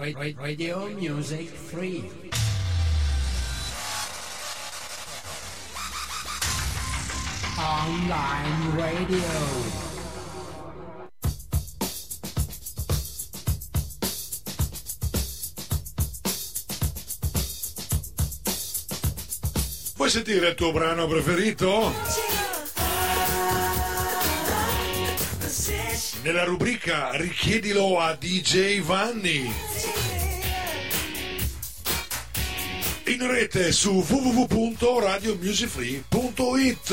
Radio Music Free. Online radio. Vuoi sentire il tuo brano preferito? Nella rubrica Richiedilo a DJ Vanni. In rete su www.radiomusicfree.it.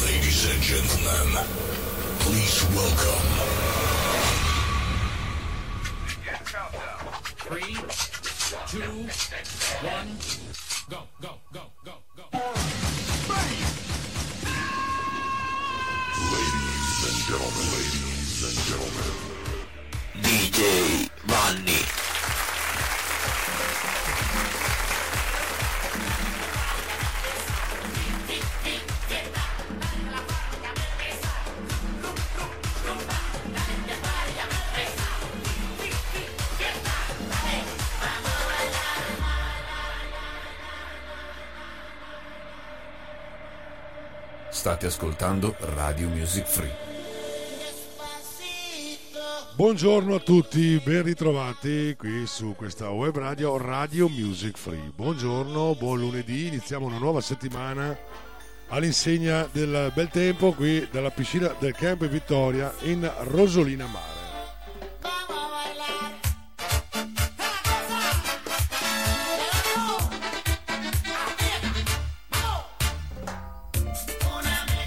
Ladies and gentlemen, please welcome. Three, two, one, go, go, State ascoltando Radio Music Free. Buongiorno a tutti, ben ritrovati qui su questa web radio Radio Music Free. Buongiorno, buon lunedì, iniziamo una nuova settimana all'insegna del bel tempo qui dalla piscina del Camp Vittoria in Rosolina Mare.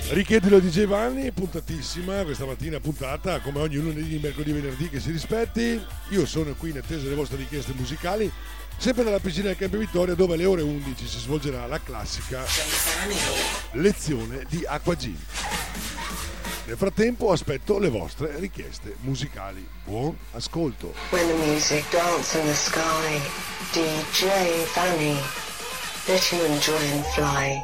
Richiedilo di Giovanni, puntatissima questa mattina puntata, come ogni lunedì, mercoledì e venerdì che si rispetti. Io sono qui in attesa delle vostre richieste musicali, sempre dalla piscina del Campo Vittoria dove alle ore 11 si svolgerà la classica lezione di Acqua Gin. Nel frattempo aspetto le vostre richieste musicali. Buon ascolto. When the music dance in the sky, DJ Fanny, let you enjoy and fly.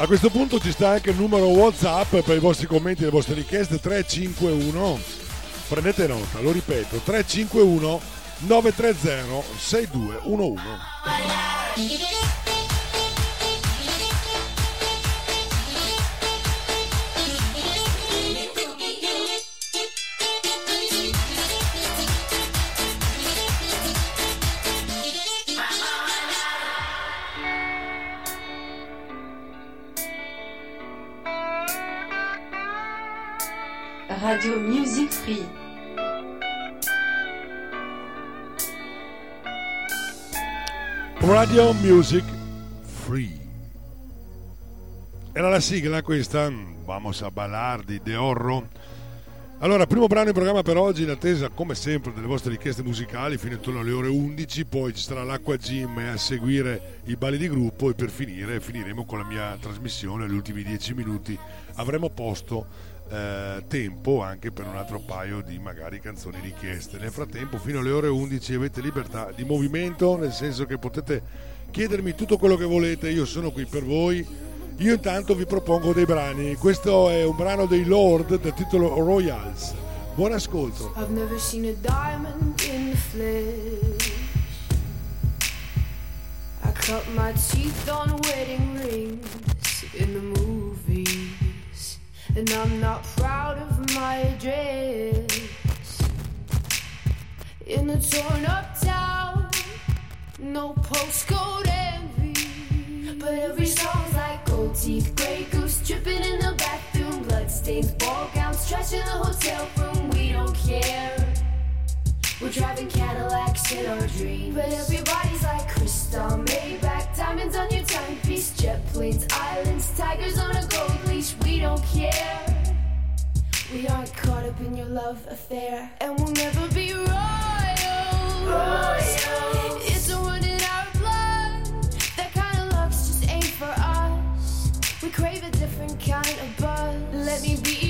A questo punto ci sta anche il numero WhatsApp per i vostri commenti e le vostre richieste 351 prendete nota, lo ripeto 351 930 6211 Radio Music Free. Radio Music Free. Era la sigla questa? Vamos a ballar di De Orro. Allora, primo brano in programma per oggi, in attesa come sempre delle vostre richieste musicali, fino intorno alle ore 11, poi ci sarà l'acqua gym a seguire i balli di gruppo e per finire finiremo con la mia trasmissione, gli ultimi 10 minuti avremo posto eh, tempo anche per un altro paio di magari canzoni richieste. Nel frattempo fino alle ore 11 avete libertà di movimento, nel senso che potete chiedermi tutto quello che volete, io sono qui per voi io intanto vi propongo dei brani. Questo è un brano dei Lord dal titolo Royals. Buon ascolto. I've never seen a diamond in the flesh. I cut my teeth on wedding rings in the movies. And I'm not proud of my address. In a torn up town, no postcode envy. But every song's like gold teeth, gray goose dripping in the bathroom, bloodstains, ball gowns, trash in the hotel room. We don't care. We're driving Cadillacs in our dreams. But everybody's like crystal, Maybach, diamonds on your timepiece, jet planes, islands, tigers on a don't care. We aren't caught up in your love affair, and we'll never be royal. Royal. It's run in our blood. That kind of luck's just ain't for us. We crave a different kind of buzz. Let me be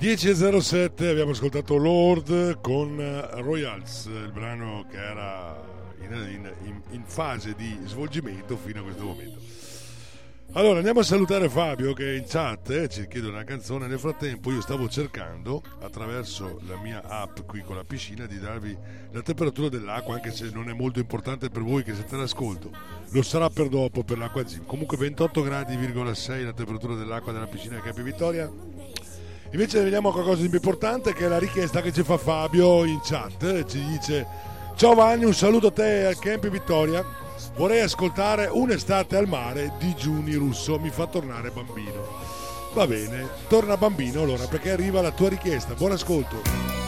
10.07 abbiamo ascoltato Lord con eh, Royals, il brano che era in, in- in- fase di svolgimento fino a questo momento. Allora andiamo a salutare Fabio che è in chat eh, ci chiede una canzone. Nel frattempo io stavo cercando attraverso la mia app qui con la piscina di darvi la temperatura dell'acqua, anche se non è molto importante per voi che siete all'ascolto. Lo sarà per dopo per l'acqua gym. Comunque 28 gradi,6 la temperatura dell'acqua della piscina di Campi Vittoria. Invece veniamo a qualcosa di più importante che è la richiesta che ci fa Fabio in chat. Ci dice: Ciao Vanni, un saluto a te al Campi Vittoria. Vorrei ascoltare Un'estate al mare di Giuni Russo, mi fa tornare bambino. Va bene, torna bambino allora perché arriva la tua richiesta. Buon ascolto.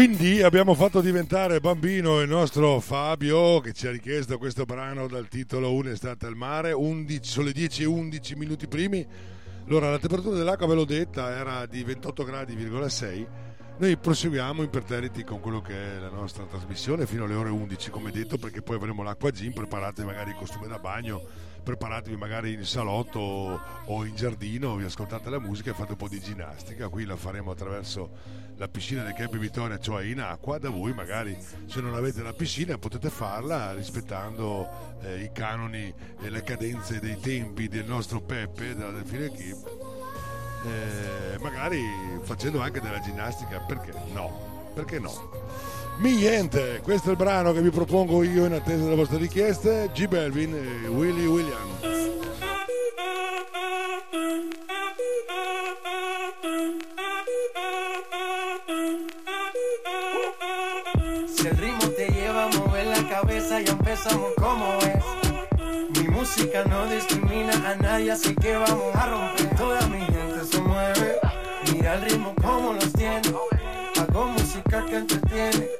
Quindi abbiamo fatto diventare bambino il nostro Fabio che ci ha richiesto questo brano dal titolo Un'estate al mare, 11, sono le 10 e 11 minuti primi. Allora la temperatura dell'acqua ve l'ho detta era di 28 gradi,6. Noi proseguiamo imperterriti con quello che è la nostra trasmissione fino alle ore 11 come detto perché poi avremo l'acqua gin, preparate magari il costume da bagno, preparatevi magari in salotto o in giardino, vi ascoltate la musica e fate un po' di ginnastica. Qui la faremo attraverso la piscina del Campi Vittoria, cioè in acqua. Da voi magari se non avete la piscina potete farla rispettando eh, i canoni e le cadenze dei tempi del nostro Peppe, della Delfine Equip. Eh, magari facendo anche della ginnastica, perché no? Perché no? Mi niente, questo è il brano che vi propongo io in attesa delle vostre richieste, G. Belvin e Willy Williams. Si el ritmo te lleva a mover la cabeza, ya empezamos como es. Mi música no discrimina a nadie, así que vamos a romper. Toda mi gente se mueve. Mira el ritmo como los tiene. Hago música que entretiene.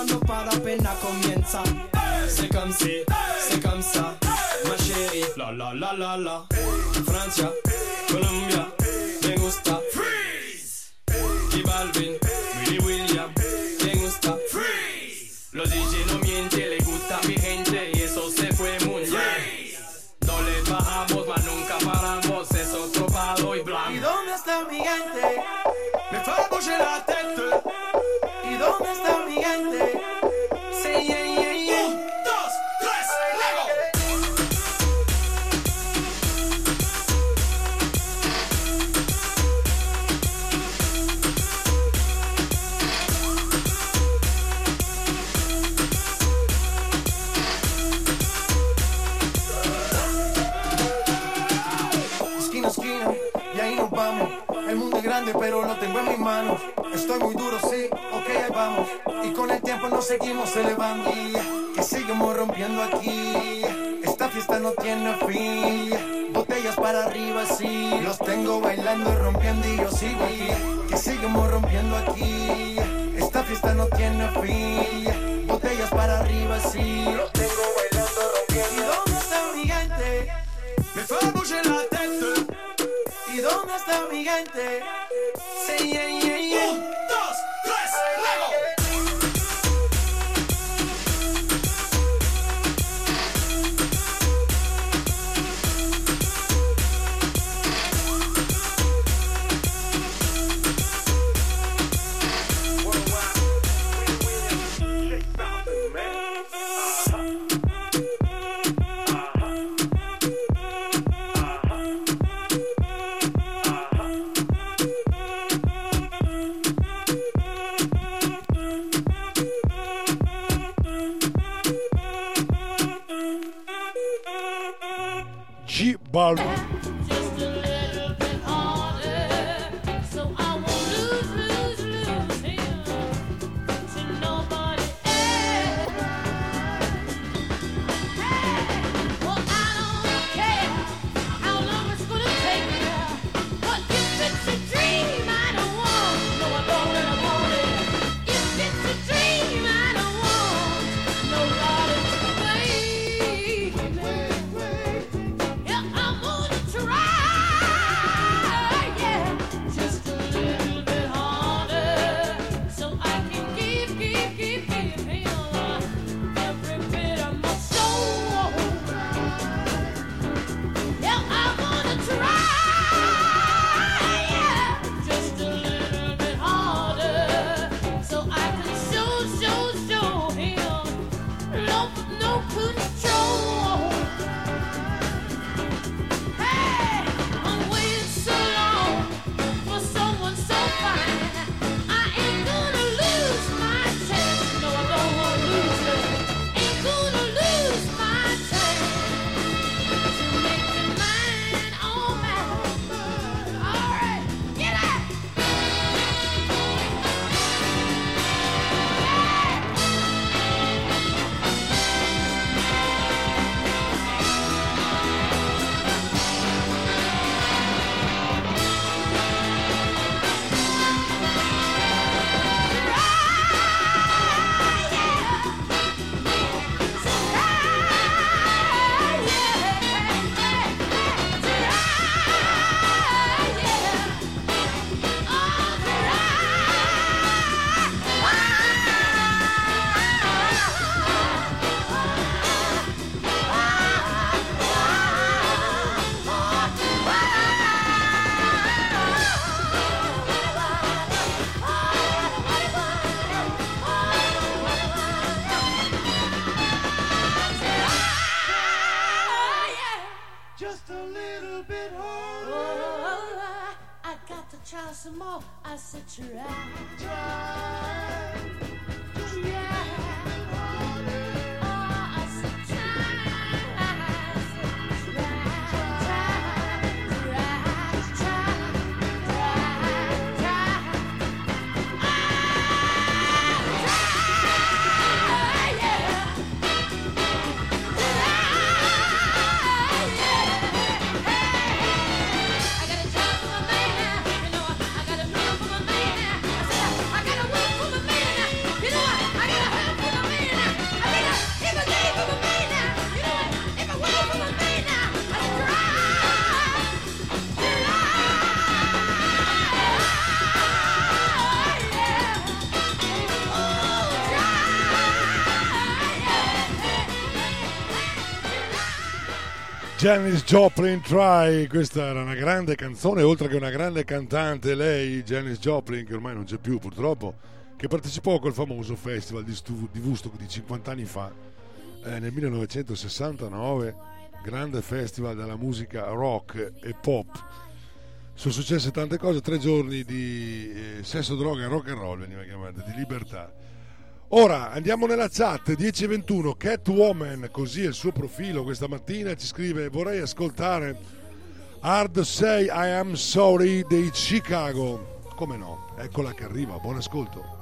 La fiesta no para apenas comienza. C'est comme si, c'est comme ça, ma chérie. La la la la la. Francia, Colombia, me gusta. Freeze. Y nos seguimos elevando. Que seguimos rompiendo aquí. Esta fiesta no tiene fin. Botellas para arriba, sí. Los tengo bailando y rompiendo y yo sigo aquí. Que seguimos rompiendo aquí. Esta fiesta no tiene fin. Botellas para arriba, sí. Los tengo bailando, rompiendo. ¿Y dónde está mi gente? Me fait bouger la tête. ¿Y dónde está mi gente? Sí, yeah, yeah. Janis Joplin Try, questa era una grande canzone, oltre che una grande cantante, lei, Janis Joplin, che ormai non c'è più purtroppo, che partecipò a quel famoso festival di, Stu- di Woodstock di 50 anni fa, eh, nel 1969, grande festival della musica rock e pop. Sono successe tante cose, tre giorni di eh, sesso, droga e rock and roll, veniva chiamato, di libertà. Ora andiamo nella chat 1021 Catwoman, così è il suo profilo questa mattina, ci scrive vorrei ascoltare Hard Say I Am Sorry dei Chicago. Come no? Eccola che arriva, buon ascolto.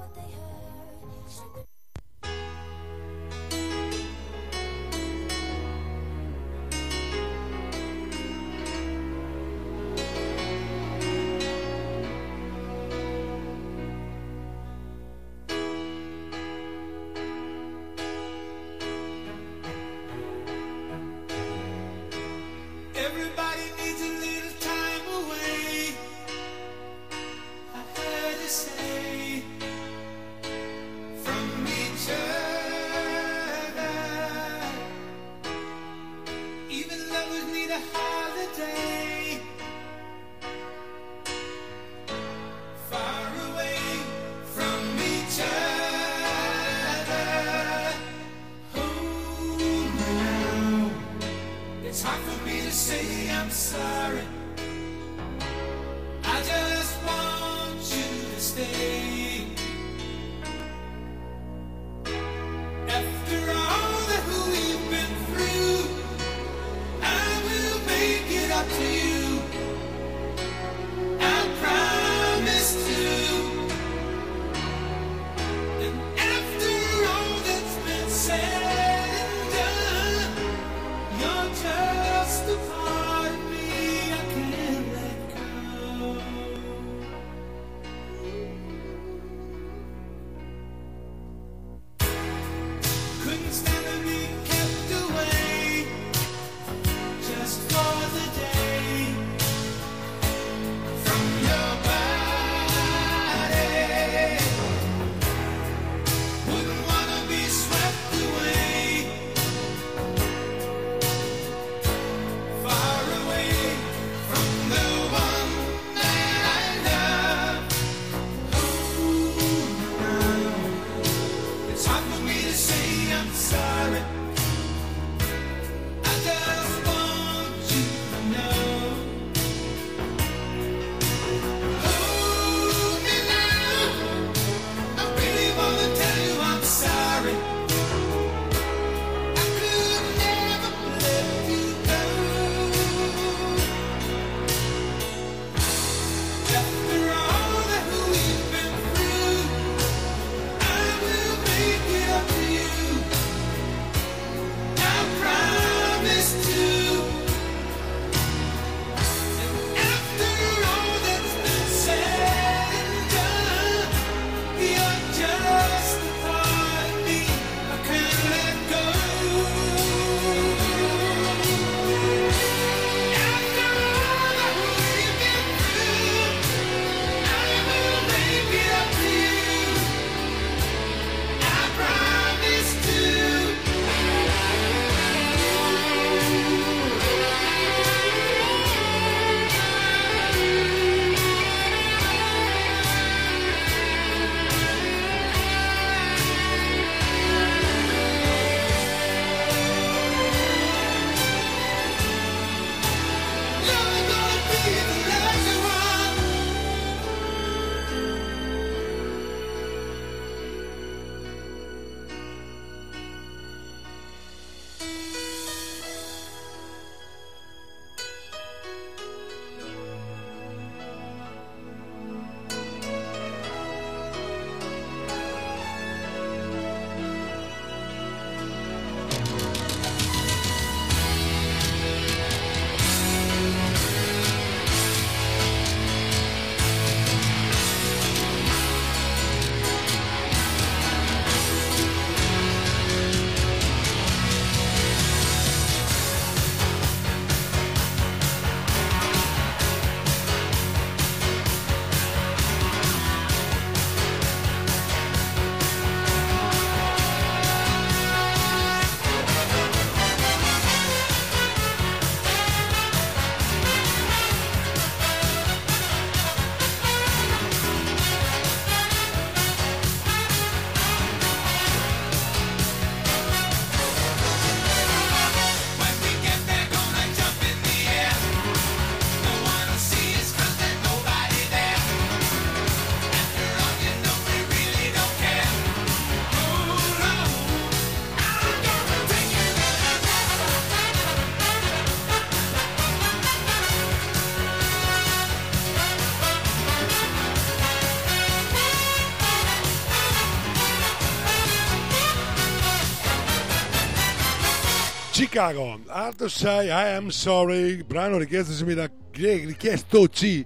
Chicago, Hard Say I Am Sorry, brano richiestoci da, richiestoci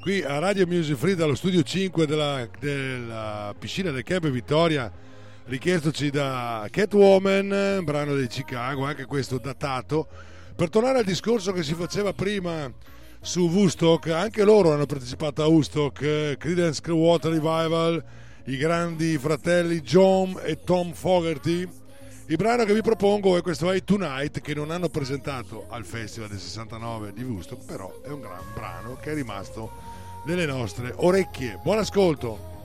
qui a Radio Music Free dallo studio 5 della, della piscina del Camp Vittoria, richiestoci da Catwoman, brano di Chicago, anche questo datato. Per tornare al discorso che si faceva prima su Woodstock, anche loro hanno partecipato a Woodstock, eh, Creedence Clearwater Revival, i grandi fratelli John e Tom Fogerty. Il brano che vi propongo è questo Hey Tonight che non hanno presentato al Festival del 69 di Woodstock, però è un gran brano che è rimasto nelle nostre orecchie. Buon ascolto!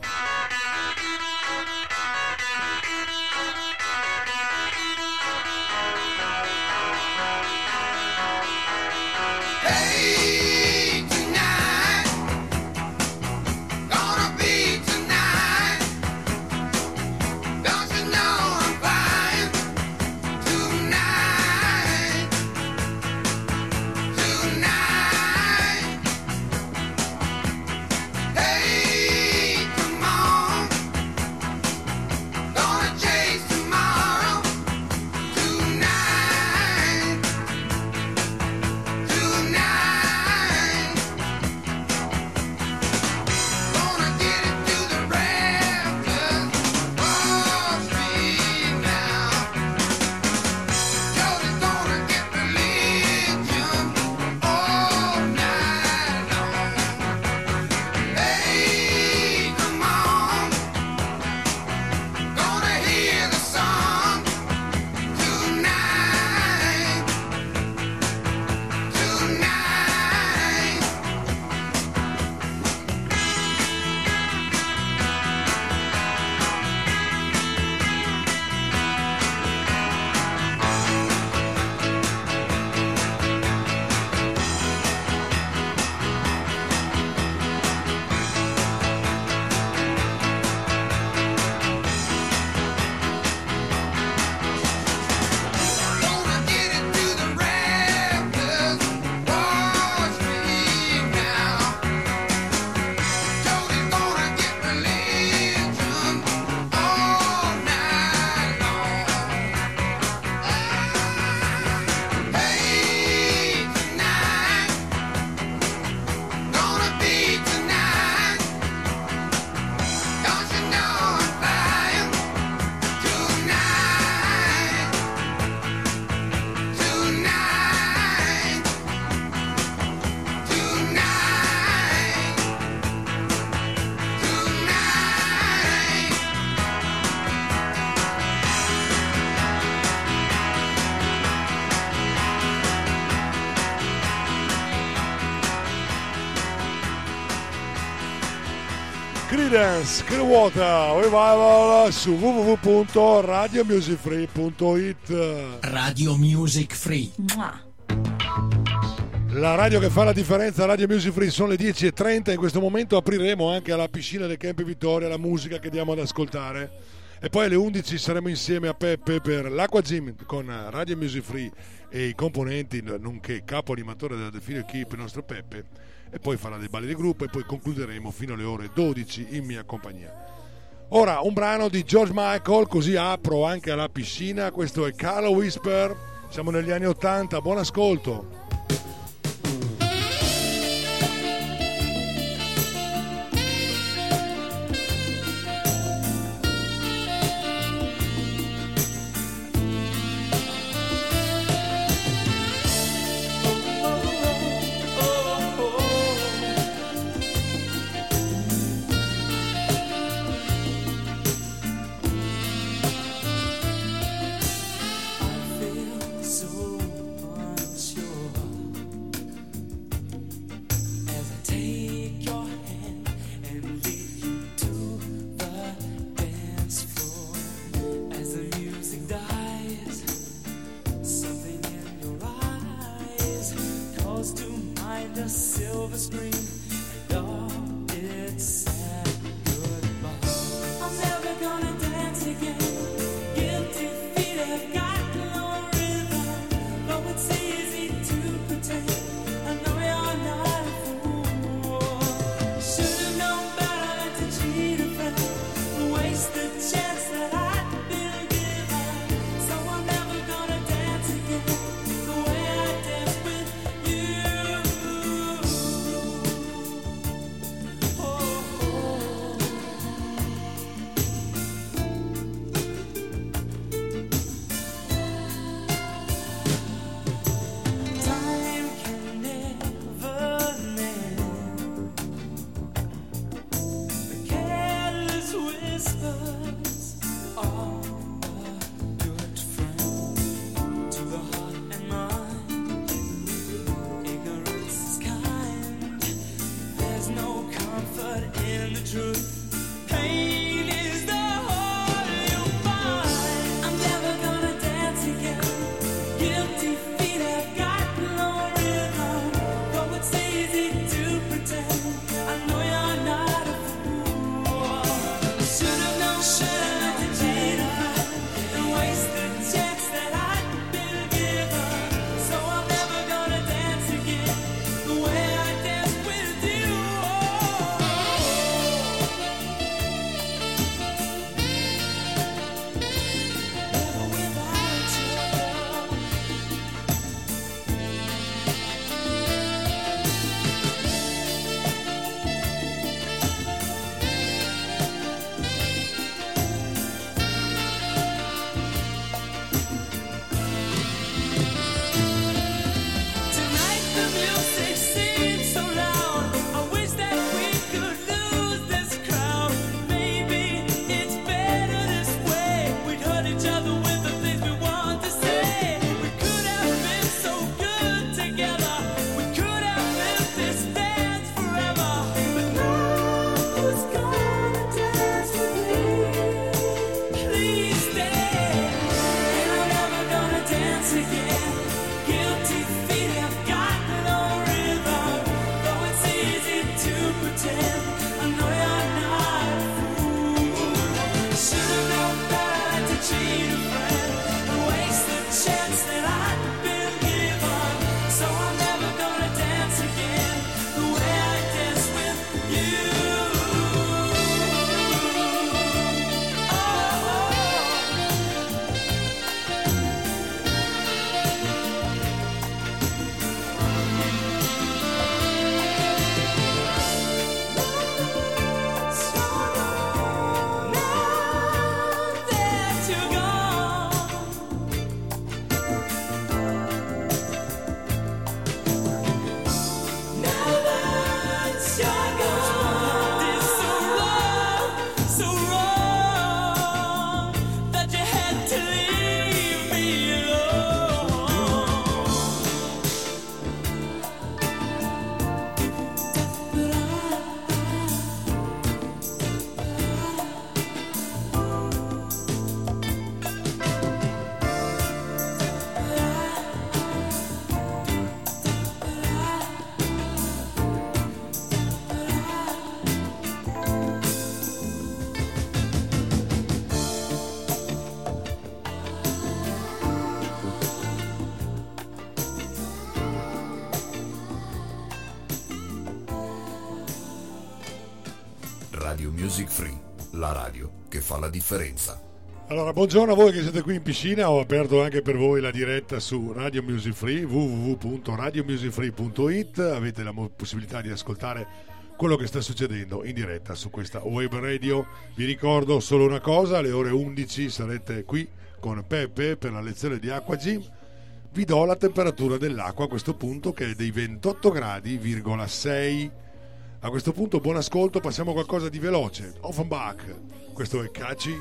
Creedence Clearwater Revival su www.radiomusicfree.it Radio Music Free. La radio che fa la differenza, Radio Music Free, sono le 10.30. In questo momento apriremo anche alla piscina del Camp Vittoria la musica che diamo ad ascoltare. E poi alle 11 saremo insieme a Peppe per l'Aqua Gym con Radio Music Free e i componenti, nonché capo animatore della Delfino Equipe, il nostro Peppe. E poi farà dei balli di gruppo e poi concluderemo fino alle ore 12 in mia compagnia. Ora un brano di George Michael, così apro anche alla piscina. Questo è Carlo Whisper. Siamo negli anni 80, buon ascolto. Music Free, la radio che fa la differenza. Allora, buongiorno a voi che siete qui in piscina, ho aperto anche per voi la diretta su Radio Music Free, www.radiomusicfree.it, avete la possibilità di ascoltare quello che sta succedendo in diretta su questa web radio. Vi ricordo solo una cosa, alle ore 11 sarete qui con Peppe per la lezione di Acqua Gym. Vi do la temperatura dell'acqua a questo punto che è dei 28 gradi,6 a questo punto buon ascolto, passiamo a qualcosa di veloce. Offenbach, questo è Caci.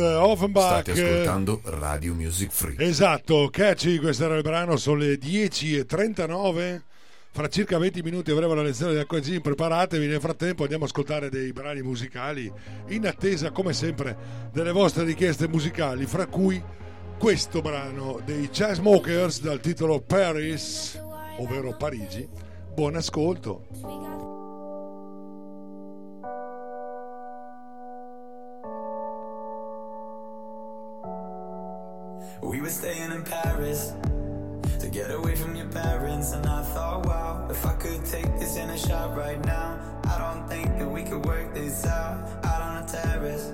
Offenbach. State ascoltando Radio Music Free. Esatto, catchy, questo era il brano, sono le 10.39. Fra circa 20 minuti avremo la lezione di AQG, preparatevi, nel frattempo andiamo a ascoltare dei brani musicali in attesa, come sempre, delle vostre richieste musicali, fra cui questo brano dei Chainsmokers dal titolo Paris, ovvero Parigi. Buon ascolto. We were staying in Paris to get away from your parents, and I thought, wow, if I could take this in a shot right now, I don't think that we could work this out out on a terrace.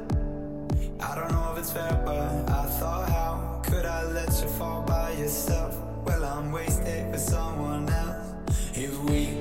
I don't know if it's fair, but I thought, how could I let you fall by yourself? Well, I'm wasted with someone else. If we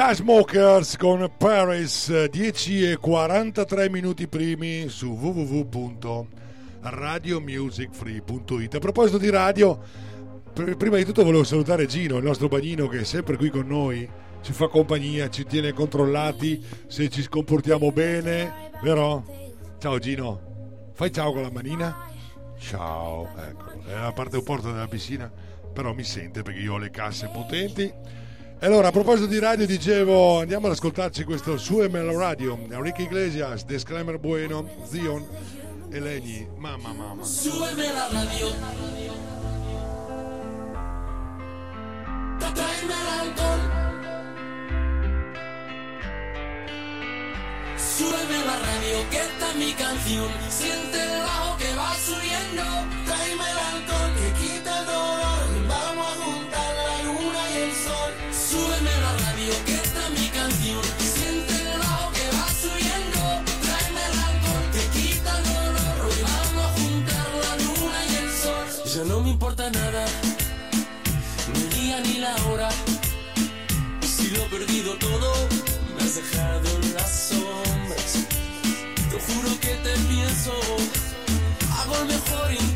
Chainsmokers con Paris 10 e 43 minuti primi su www.radiomusicfree.it. A proposito di radio, prima di tutto volevo salutare Gino, il nostro bagnino che è sempre qui con noi, ci fa compagnia, ci tiene controllati se ci comportiamo bene, vero? Ciao Gino, fai ciao con la manina. Ciao, ecco, è la parte opposta della piscina, però mi sente perché io ho le casse potenti e allora, a proposito di radio, dicevo, andiamo ad ascoltarci questo Sue Melo Radio, Enrique Iglesias, Disclaimer Bueno, Zion e Legni. Mamma, mamma. Sue Melo Radio. Tráeme el alcohol. La radio, que esta es mi canción. Siente el bajo que va subiendo. Tráeme el alcohol. Dejado en las sombras. Te juro que te pienso, hago el mejor intento.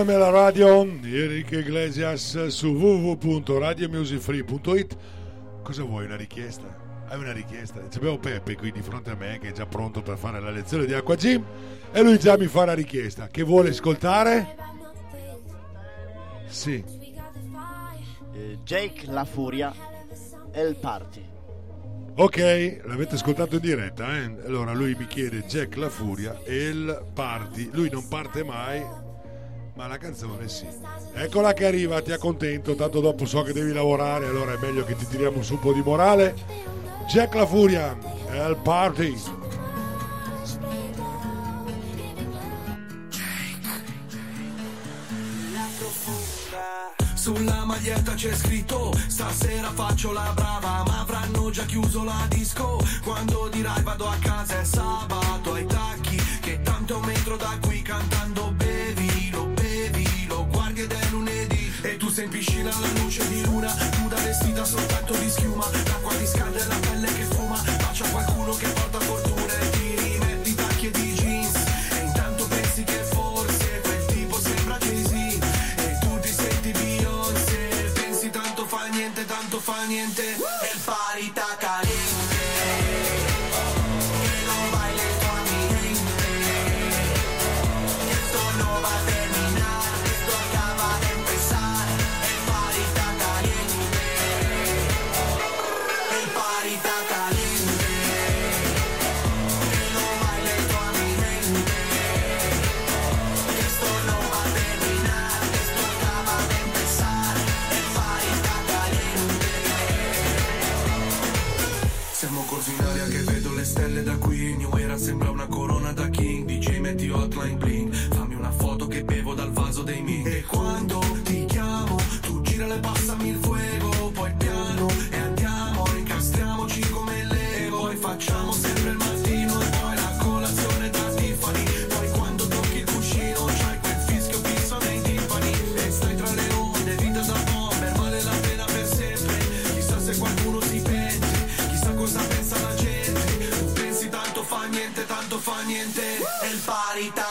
Continua nella radio Enrique Iglesias su www.radiomusicfree.it. Cosa vuoi? Una richiesta? Hai una richiesta? Abbiamo Peppe qui di fronte a me che è già pronto per fare la lezione di Acqua Gym e lui già mi fa la richiesta. Che vuole ascoltare? Sì. Eh, Jake La Furia e il Party. Ok, l'avete ascoltato in diretta, eh? Allora lui mi chiede Jack La Furia e il Party. Lui non parte mai, ma la canzone sì. Eccola che arriva, ti accontento, tanto dopo so che devi lavorare, allora è meglio che ti tiriamo su un po' di morale. Jack La Furia, El Party. Sulla maglietta c'è scritto Stasera faccio la brava Ma avranno già chiuso la disco Quando dirai vado a casa è sabato Ai tacchi che tanto metro da qui cantando Sei in piscina alla luce di luna Nuda vestita soltanto di schiuma L'acqua ti scalda la pelle che fuma faccia qualcuno che porta corso in aria che vedo le stelle da qui. New Era sembra una corona da king. DJ metti hotline bling. Fammi una foto che bevo dal vaso dei mini E quando ti chiamo tu gira le passami il fuoco niente Tanto fa niente E il parita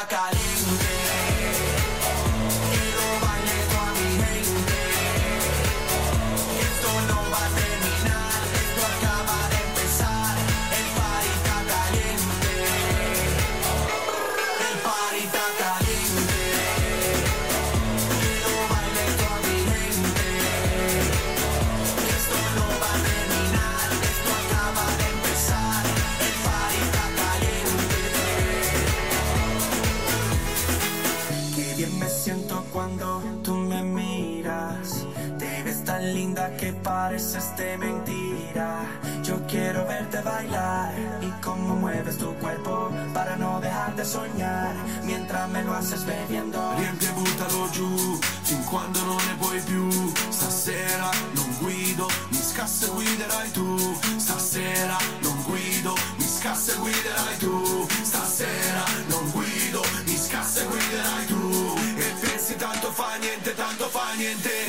pareces de mentira. Yo quiero verte bailar y cómo mueves tu cuerpo para no dejar de soñar mientras me lo haces bebiendo. Riempie buttalo giù fin quando non ne puoi più. Stasera non guido, mi scassa e guiderai tu. Stasera non guido, mi scassa e guiderai tu. Stasera non guido, mi scassa e guiderai tu. E pensi tanto fa niente, tanto fa niente.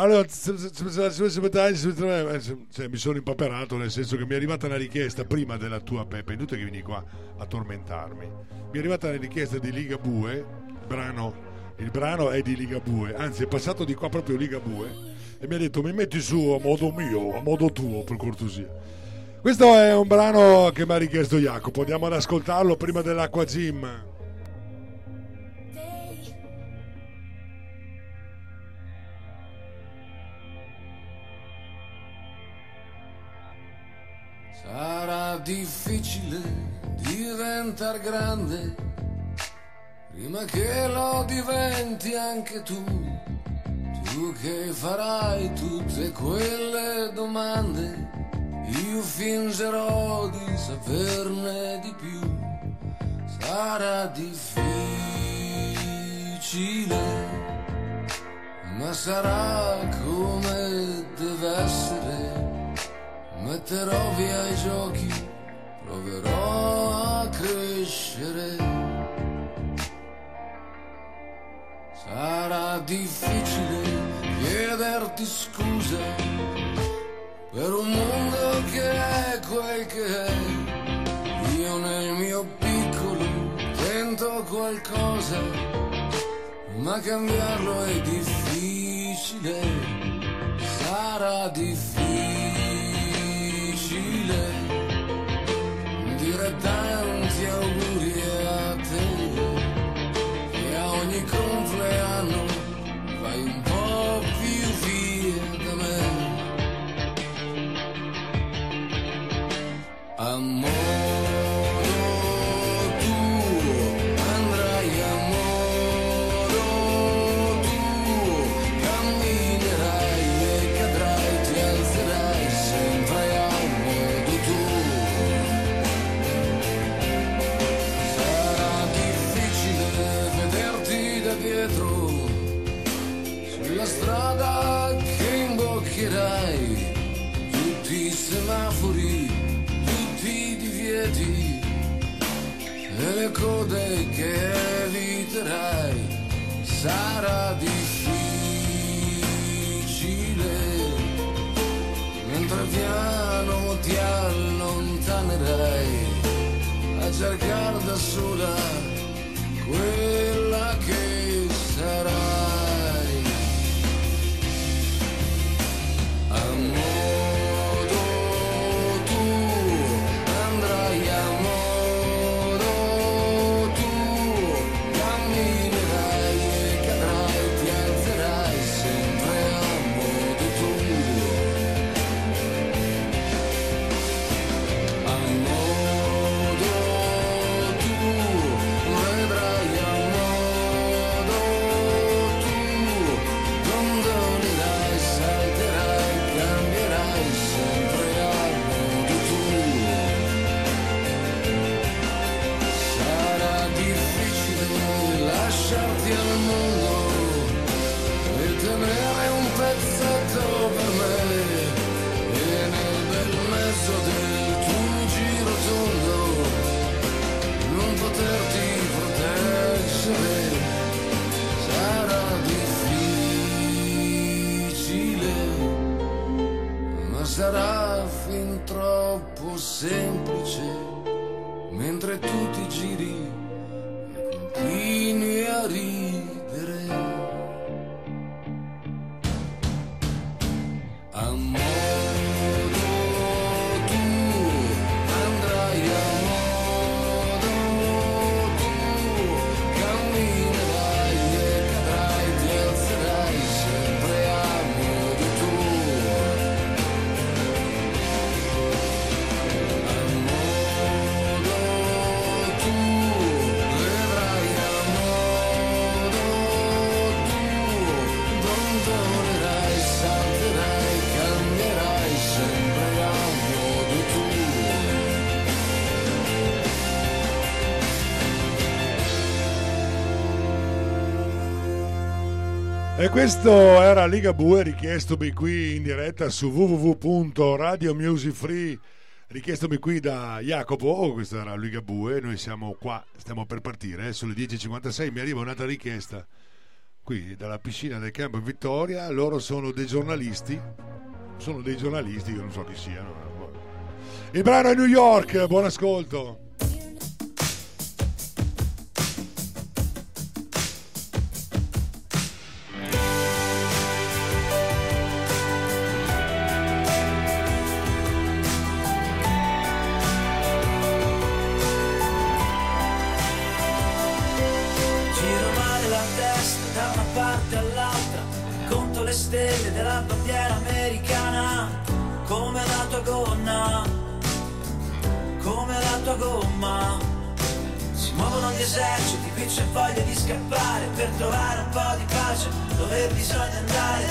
Allora, se- mi sono impaperato nel senso che mi è arrivata una richiesta prima della tua Peppe, inutile che vieni qua a tormentarmi. Mi è arrivata una richiesta di Liga Bue, il brano, il brano è di Liga Bue, anzi è passato di qua proprio Liga Bue e mi ha detto mi metti su a modo mio, a modo tuo per cortesia. Questo è un brano che mi ha richiesto Jacopo, andiamo ad ascoltarlo prima dell'Acqua Gym. Sarà difficile diventar grande prima che lo diventi anche tu. Tu che farai tutte quelle domande, io fingerò di saperne di più. Sarà difficile, ma sarà come deve essere. Metterò via i giochi, proverò a crescere. Sarà difficile chiederti scusa per un mondo che è quel che è. Io nel mio piccolo tento qualcosa, ma cambiarlo è difficile. Sarà difficile cercare da questo era Ligabue richiestomi qui in diretta su www.radiomusicfree richiestomi qui da Jacopo, oh, questo era Ligabue, noi siamo qua, stiamo per partire, eh, sulle 10.56 mi arriva un'altra richiesta qui dalla piscina del campo Vittoria, loro sono dei giornalisti, sono dei giornalisti, io non so chi siano. Il brano è New York, buon ascolto. Gomma. Si muovono gli eserciti, qui c'è voglia di scappare per trovare un po' di pace dove bisogna andare.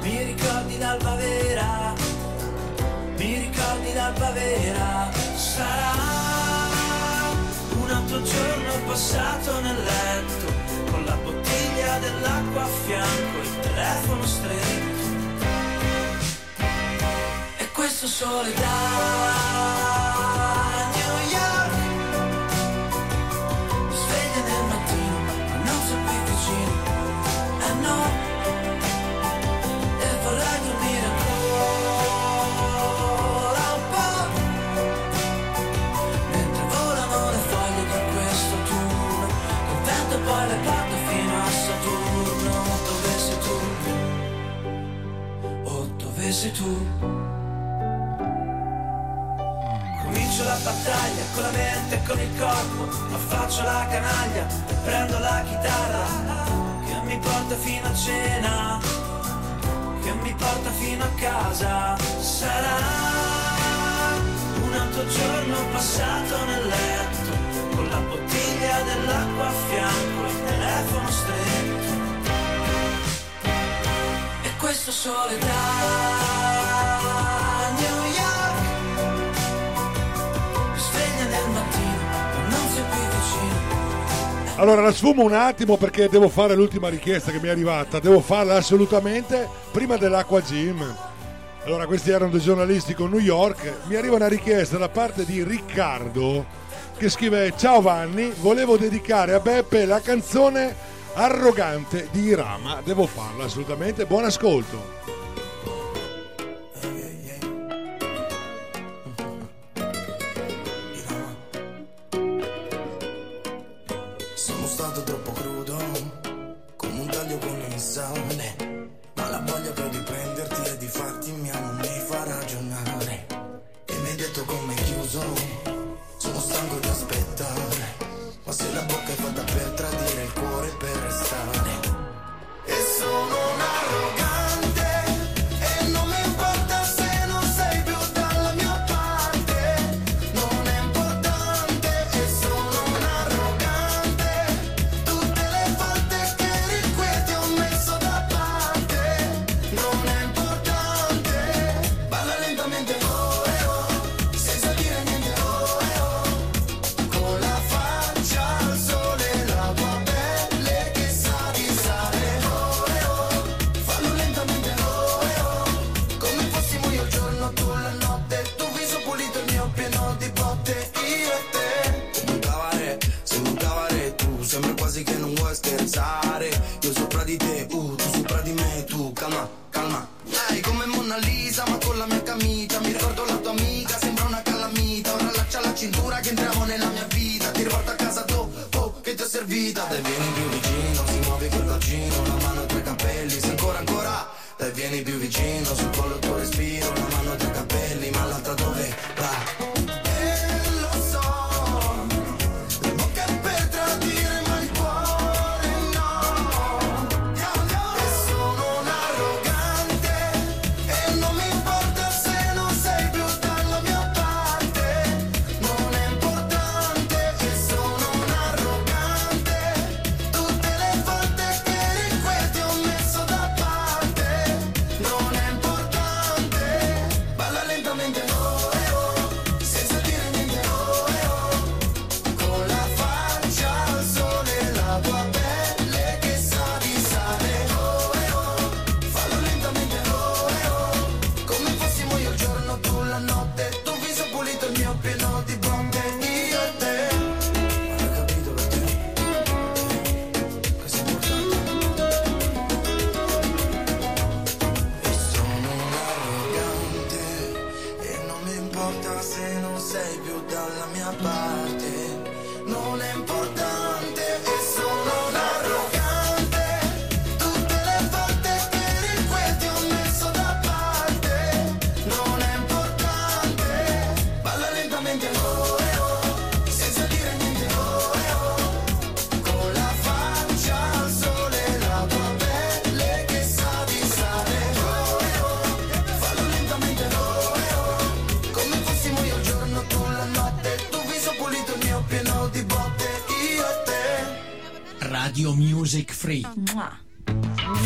Mi ricordi l'alba vera, mi ricordi l'alba vera, sarà un altro giorno passato nel letto con la bottiglia dell'acqua a fianco il telefono stretto e questo sole da sei tu. Comincio la battaglia con la mente e con il corpo ma faccio la canaglia e prendo la chitarra che mi porta fino a cena che mi porta fino a casa. Sarà un altro giorno passato nel letto con la bottiglia dell'acqua a fianco il telefono stretto questo sole da New York. Sveglia nel mattino ma non sei più vicino. Allora la sfumo un attimo perché devo fare l'ultima richiesta che mi è arrivata, devo farla assolutamente prima dell'acqua gym. Allora questi erano dei giornalisti con New York, mi arriva una richiesta da parte di Riccardo che scrive Ciao Vanni, volevo dedicare a Beppe la canzone Arrogante di Irama, devo farla assolutamente, buon ascolto.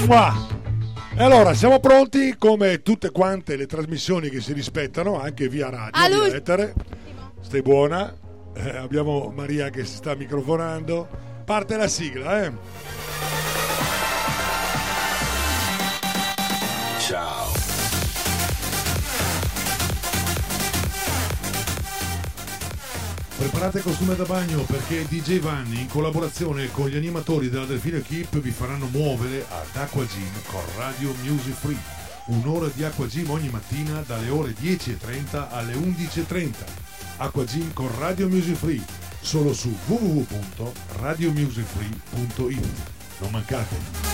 Mua. E allora siamo pronti come tutte quante le trasmissioni che si rispettano anche via radio, All'ul- via etere. Stai buona. Eh, abbiamo Maria che si sta microfonando. Parte la sigla, eh. Preparate costume da bagno perché DJ Vanni in collaborazione con gli animatori della Delfino Equip vi faranno muovere ad Aqua Gym con Radio Music Free. Un'ora di Aqua Gym ogni mattina dalle ore 10.30 alle 11.30. Aqua Gym con Radio Music Free solo su www.radiomusicfree.it. Non mancate!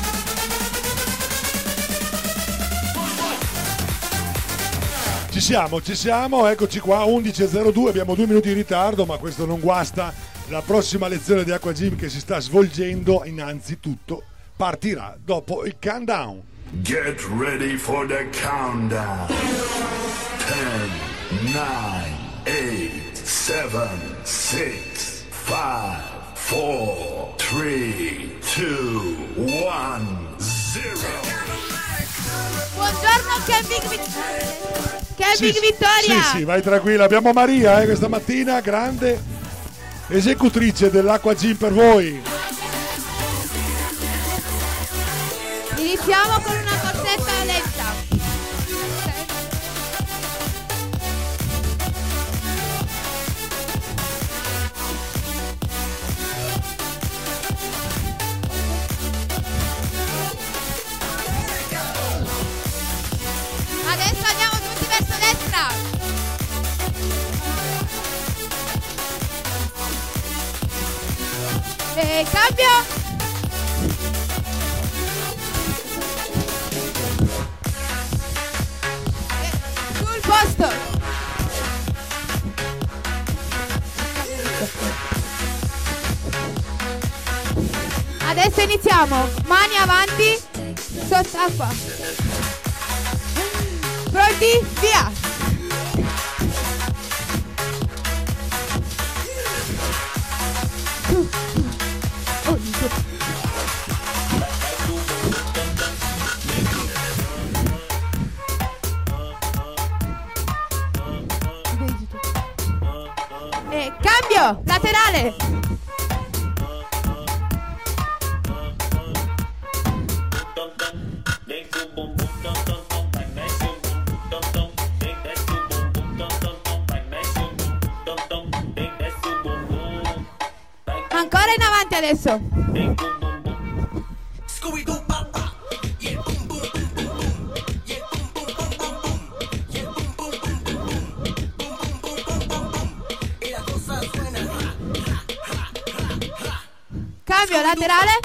Ci siamo, ci siamo, eccoci qua, 11.02, abbiamo due minuti di ritardo, ma questo non guasta. La prossima lezione di Aqua Gym che si sta svolgendo innanzitutto partirà dopo il countdown. Get ready for the countdown. 10, 9, 8, 7, 6, 5, 4, 3, 2, 1, 0. Buongiorno Kevin Vittoria. Kevin Sì, Vittoria. Sì, sì, vai tranquilla. Abbiamo Maria eh, questa mattina, grande esecutrice dell'Aqua Gym per voi. Iniziamo con Sul posto. Adesso iniziamo. Mani avanti, sott'acqua. Pronti? Via! Cambio laterale.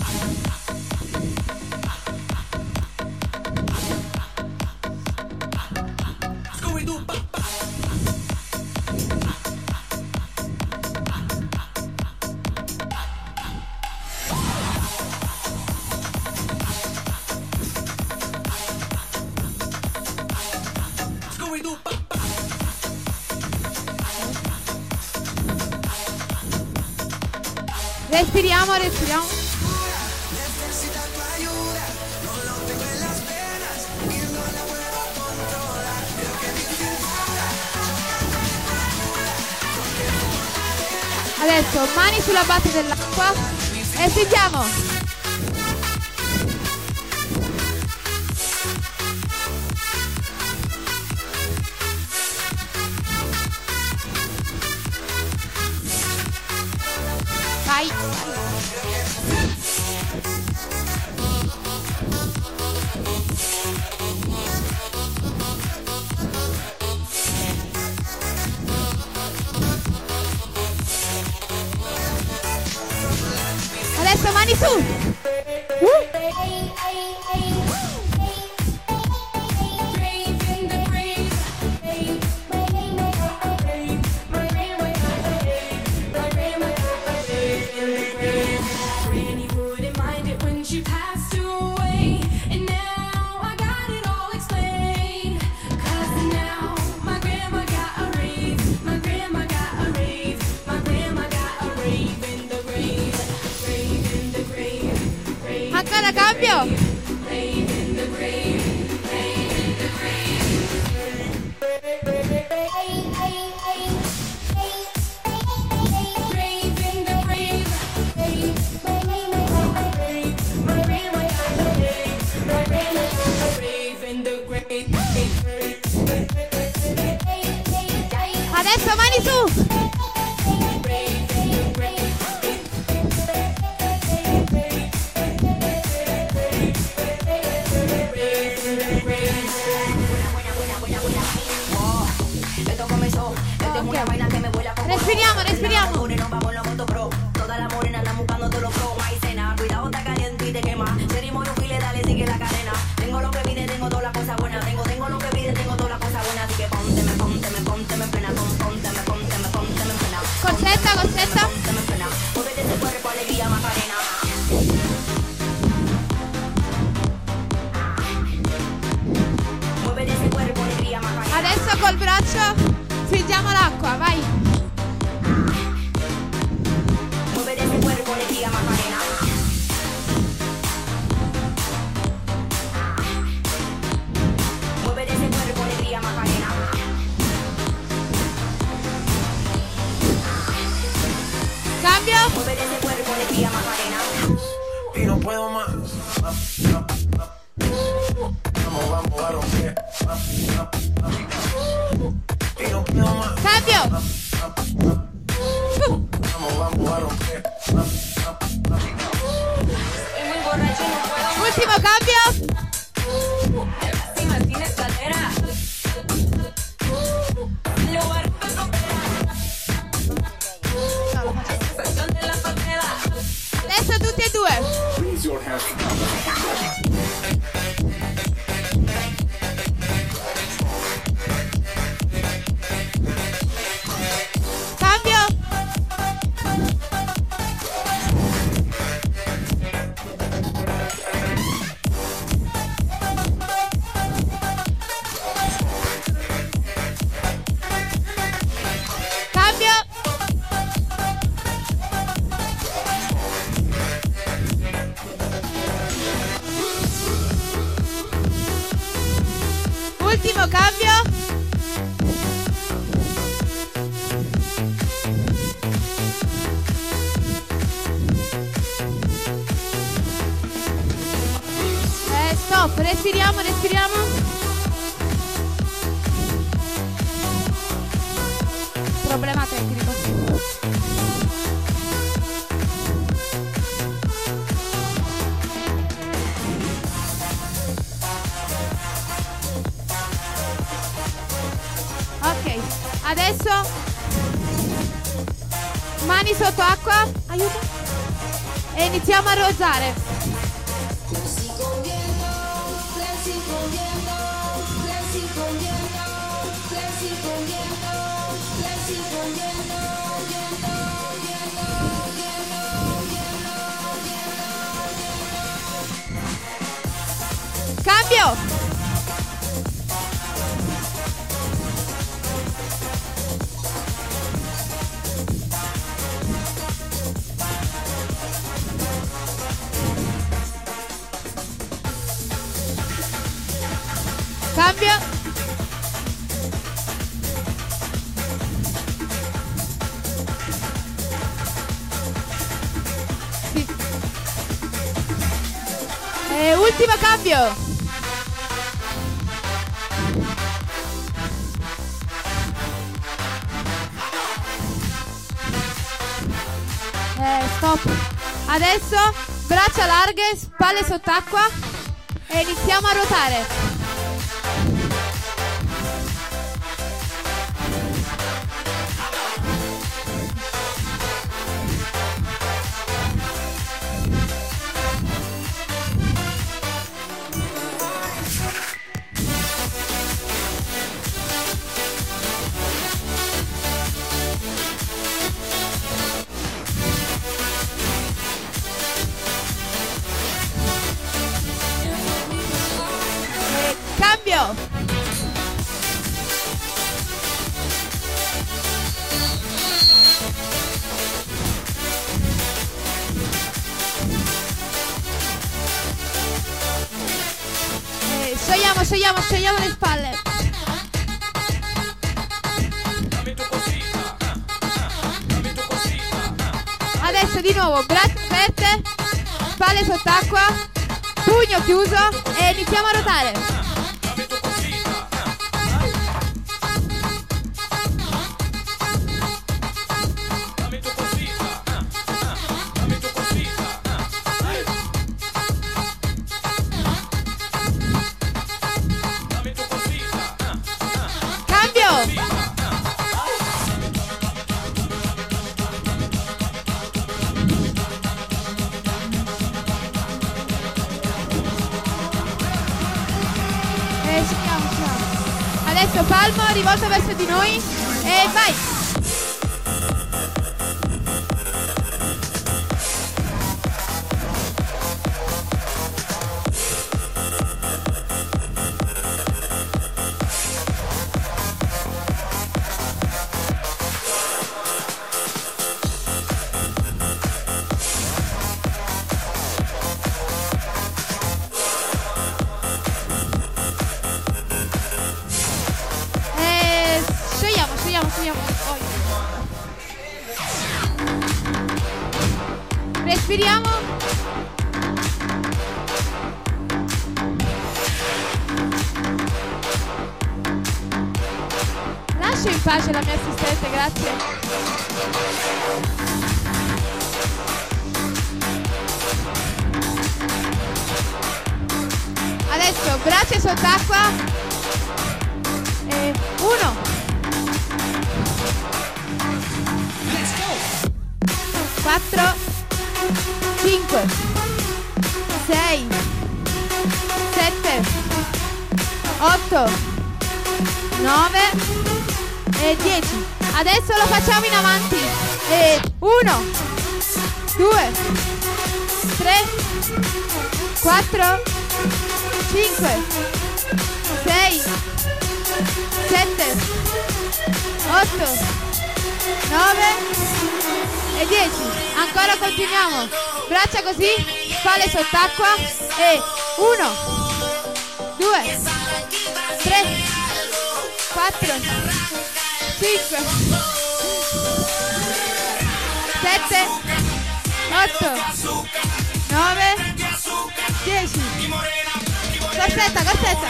Braccia larghe, spalle sott'acqua e iniziamo a ruotare. 5 6 7 8 9 e 10 adesso lo facciamo in avanti. E 1 2 3 4 5 6 7 8 9 e 10 ancora continuiamo. Braccia così, spalle sott'acqua e 1, 2, 3, 4, 5, 7, 8, 9, 10. Corsetta, corsetta.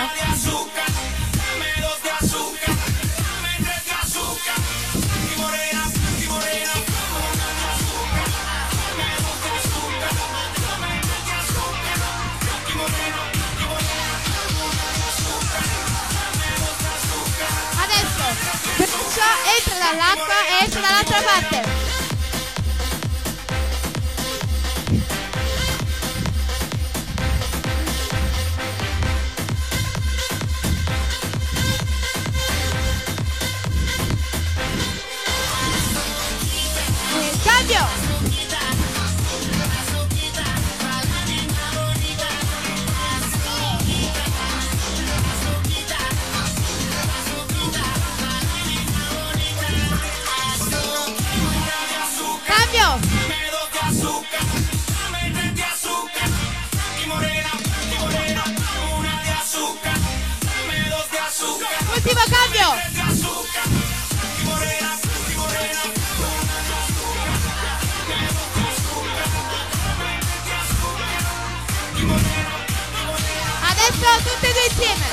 Entra dall'acqua e esce dall'altra parte. Davidson.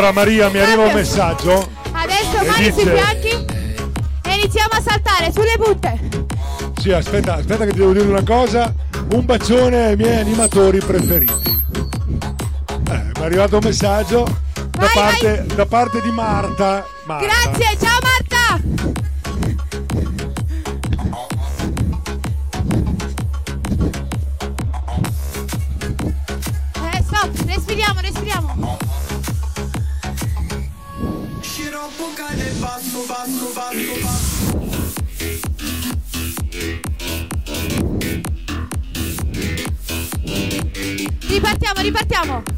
Allora Maria mi arriva un messaggio. Adesso mani sui fianchi e iniziamo a saltare sulle butte. Sì, aspetta, aspetta che ti devo dire una cosa. Un bacione ai miei animatori preferiti. Eh, mi è arrivato un messaggio da, parte, da parte, di Marta. Marta. Grazie, ciao Marta. ripartiamo!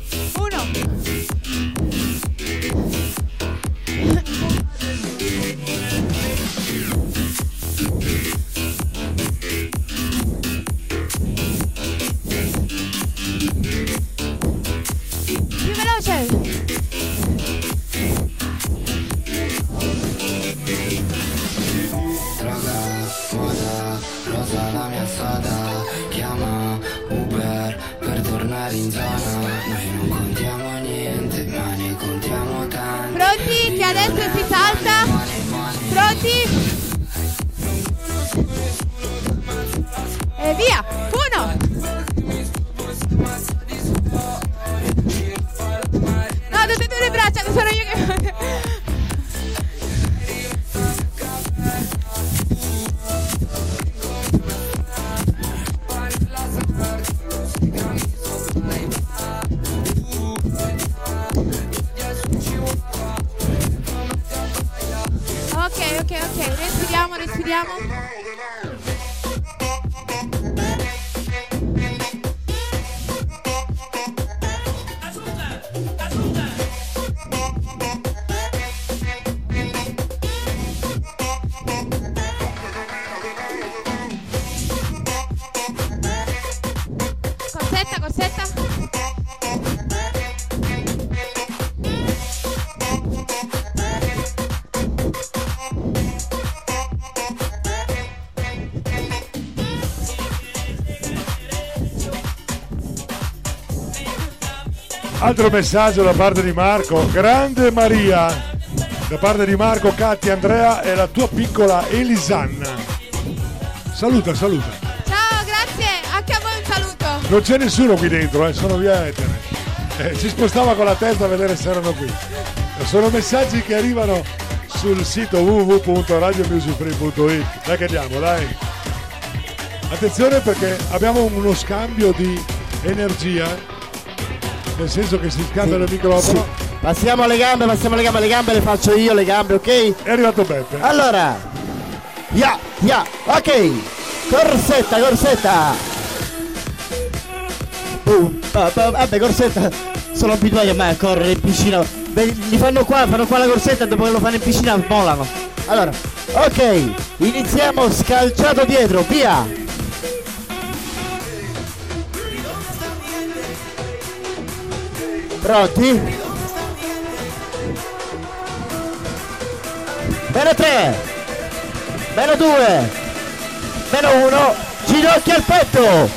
Altro messaggio da parte di Marco. Grande Maria. Da parte di Marco, Katia, Andrea e la tua piccola Elisanna. Saluta, saluta. Ciao, grazie. Anche a voi un saluto. Non c'è nessuno qui dentro, eh, sono via Etere. Eh, ci spostava con la testa a vedere se erano qui. Sono messaggi che arrivano sul sito www.radiomusicfree.it. Dai che andiamo, dai. Attenzione perché abbiamo uno scambio di energia nel senso che si scambia il microfono. Passiamo alle gambe, passiamo alle gambe, le gambe le faccio io, le gambe, ok? È arrivato Beppe. Allora, ya, ya, ok. Corsetta, corsetta. Boom, vabbè, corsetta. Sono abituati a me a correre in piscina. Beh, li fanno qua, fanno qua la corsetta, dopo che lo fanno in piscina volano. Allora, ok, iniziamo scalciato dietro, via. Pronti? Meno 3 Meno 2 Meno 1 Ginocchia al petto.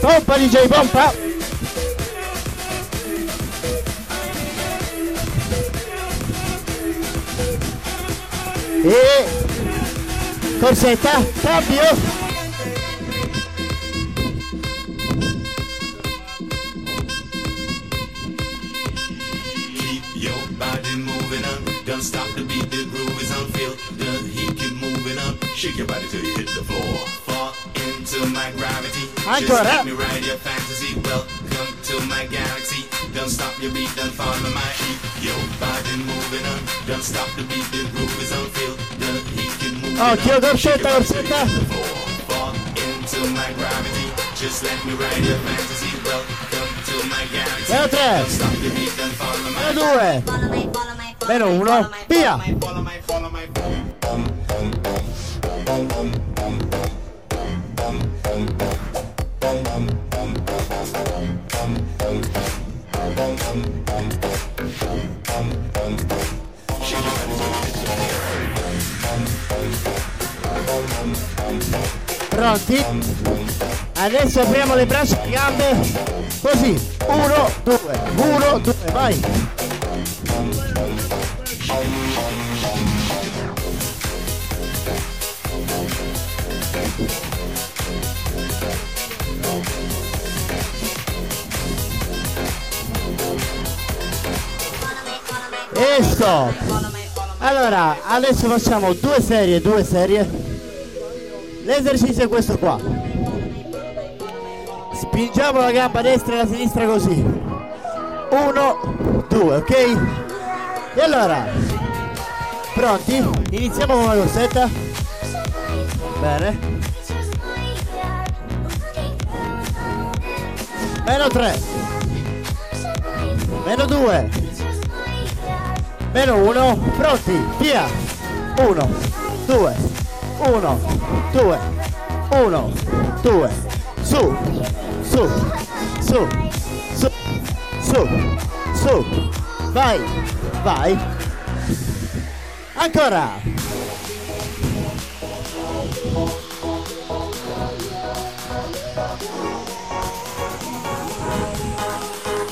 Pompa DJ pompa E Corsetta Cambio Keep your body moving on. Don't stop the beat, the groove is on. Feel the heat keep moving on. Shake your body till you hit the floor. Fall into my gravity. Just Ancora. let me ride your fantasy. Welcome to my galaxy. Don't stop your beat, don't follow my heat. Your body moving on. Don't stop the beat, the groove is on. Feel the heat keep moving on. Occhio corsetta corsetta Fall into my gravity. Just let me ride your fantasy. Welcome to my galaxy. Meno 3 Don't stop the beat, don't follow my Meno 2 Meno 1 Via Pronti? Adesso apriamo le braccia e le gambe. Così. 1, 2, 1, 2, vai E stop Allora adesso facciamo due serie, due serie. L'esercizio è questo qua. Spingiamo la gamba destra e la sinistra così. Uno, due, ok? E allora? Pronti? Iniziamo con la corsetta. Bene. Meno 3 Meno 2 Meno 1 Pronti? Via 1 2 1 2 1 2 Su Su Su Su Su Su Vai Vai Ancora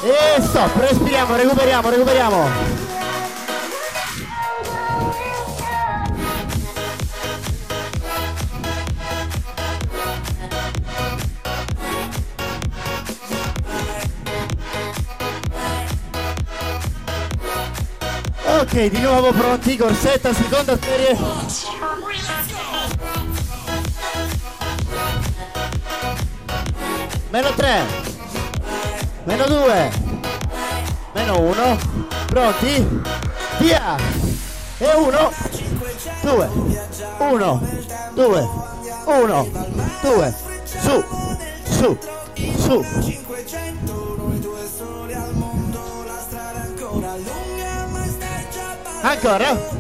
E stop, respiriamo, recuperiamo, recuperiamo. Ok, di nuovo pronti, corsetta, seconda serie. Meno 3. Meno 2. Meno 1. Pronti? Via! E 1. 2. 1. 2. 1. 2. Su. Su. Su. Ancora?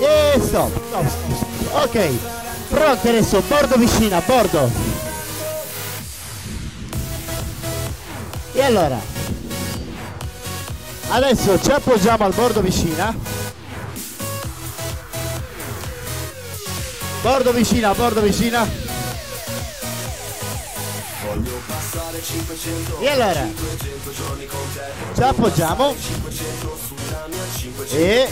E stop, stop, stop. Ok, pronti adesso, bordo vicina, bordo. E allora, adesso ci appoggiamo al bordo vicina. Bordo vicina, bordo vicina. E allora, ci appoggiamo e?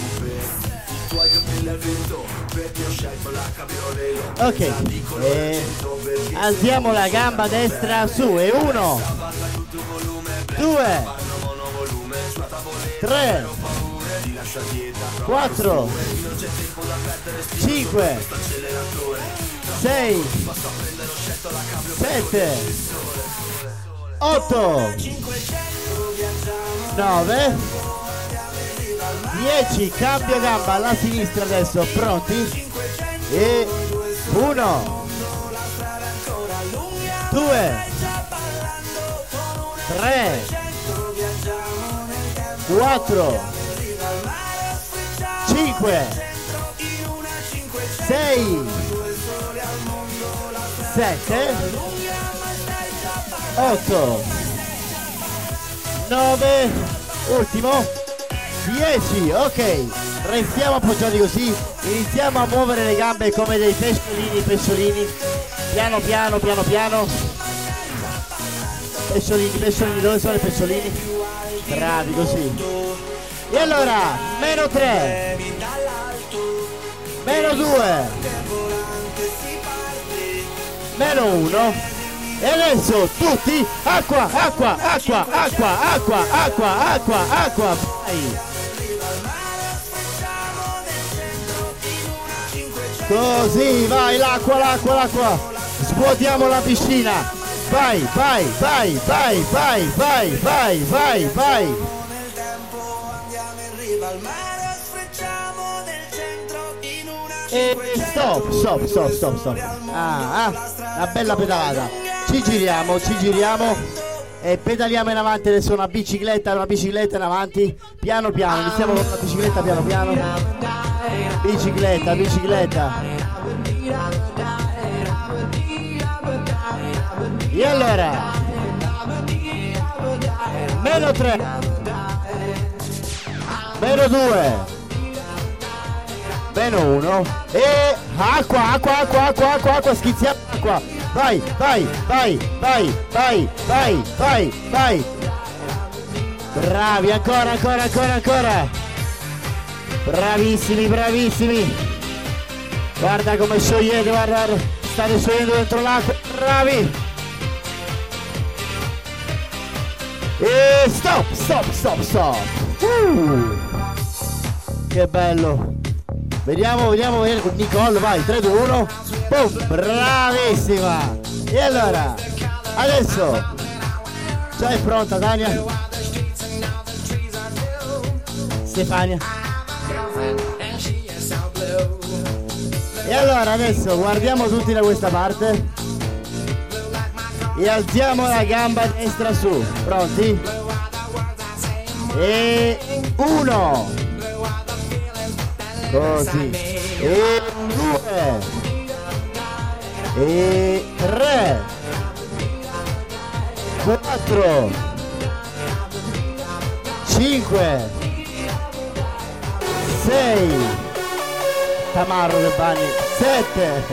ok. E alziamo la gamba destra su e uno due tre quattro cinque sei sette otto. Nove. 10 cambio gamba. Alla sinistra adesso. Pronti? E 1 2 3 4 5 6 7 8 9 ultimo. 10 ok. Restiamo appoggiati così. Iniziamo a muovere le gambe come dei pesciolini pesciolini piano piano piano piano. Pesciolini pesciolini dove sono i pesciolini bravi così. E allora meno 3 meno 2 meno 1 e adesso tutti acqua acqua acqua acqua acqua acqua acqua acqua vai Così, vai, l'acqua, l'acqua, l'acqua. Svuotiamo la piscina. Vai, vai, vai, vai, vai, vai, vai, vai, vai. E stop, stop, stop, stop, stop. Ah, ah, una bella pedalata. Ci giriamo, ci giriamo e pedaliamo in avanti adesso una bicicletta, una bicicletta in avanti, piano piano, iniziamo con la bicicletta piano piano. Bicicletta, bicicletta. E allora? Meno 3. Meno 2. Meno 1. E acqua, acqua, acqua, acqua, acqua, acqua, schizziamo acqua. Vai, vai, vai, vai, vai, vai, vai, vai. Bravi, ancora, ancora, ancora, ancora. Bravissimi, bravissimi. Guarda come sciogliete, guarda, state sciogliendo dentro l'acqua. Bravi. E stop, stop, stop, stop. Uh. Che bello. Vediamo, vediamo, vediamo. Nicole, vai, 3, 2, 1. Boom, bravissima. E allora, adesso, già è pronta Tania? Stefania? E allora adesso guardiamo tutti da questa parte e alziamo la gamba destra su. Pronti? E uno. Così. E due. E tre. Quattro. Cinque. Sei. Tamarro che bagni. Sette.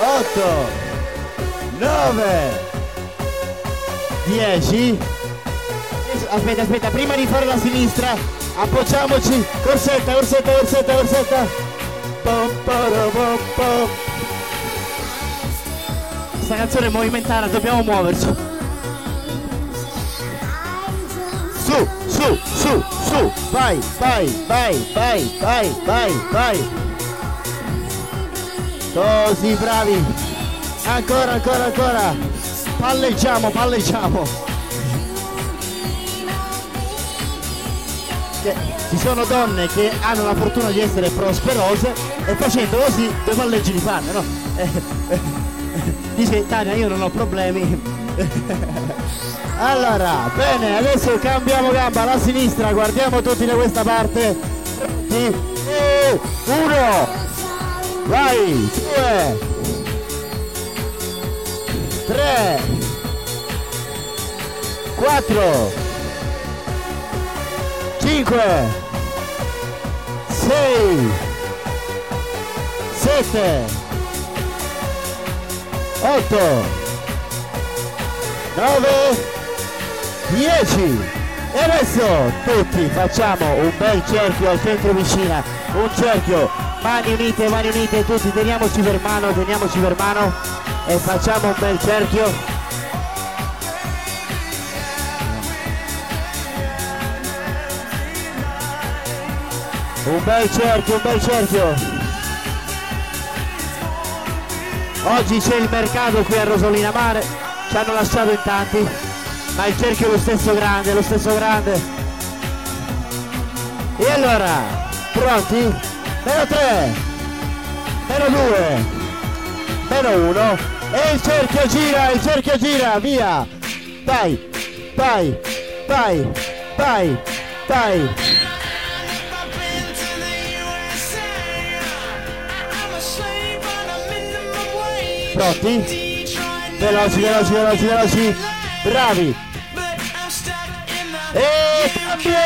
Otto. Nove. Dieci. Aspetta, aspetta, prima di fare la sinistra, appoggiamoci. Corsetta, corsetta, corsetta, corsetta. Questa canzone è movimentata, dobbiamo muoverci. Su, su, su, su, vai, vai, vai, vai, vai, vai, vai. Così bravi. Ancora, ancora, ancora. Palleggiamo, palleggiamo. Ci sono donne che hanno la fortuna di essere prosperose e facendo così due palleggi li fanno, no? Eh, eh, Dice Tania, io non ho problemi. Allora, bene, adesso cambiamo gamba alla sinistra, guardiamo tutti da questa parte. E uno, vai, due, tre, quattro, cinque, sei, sette, 8, 9, 10. E adesso tutti facciamo un bel cerchio al centro vicina, un cerchio, mani unite, mani unite, tutti teniamoci per mano, teniamoci per mano e facciamo un bel cerchio. Un bel cerchio, un bel cerchio. Oggi c'è il mercato qui a Rosolina Mare, ci hanno lasciato in tanti, ma il cerchio è lo stesso grande, lo stesso grande. E allora, pronti? Meno 3, meno 2, meno 1 e il cerchio gira, il cerchio gira, via! Vai, vai, vai, vai, vai! Pronti? Veloci, veloci, veloci, veloci. Bravi. E cambio!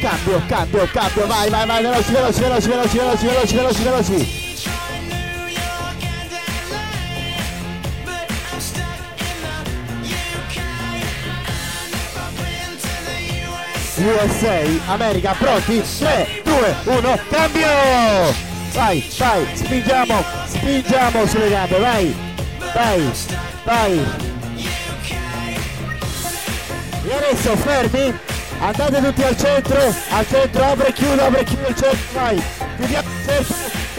Cambio, cambio, cambio, vai, vai, vai, veloci, veloci, veloci, veloci, veloci, veloci, veloci, veloci. USA, America, pronti? 3, 2, 1, cambio! Vai, vai, spingiamo, spingiamo sulle gambe, vai, vai, vai. E adesso fermi, andate tutti al centro, al centro, apre e chiudo, apre e chiudo il centro, vai, chiudiamo il centro.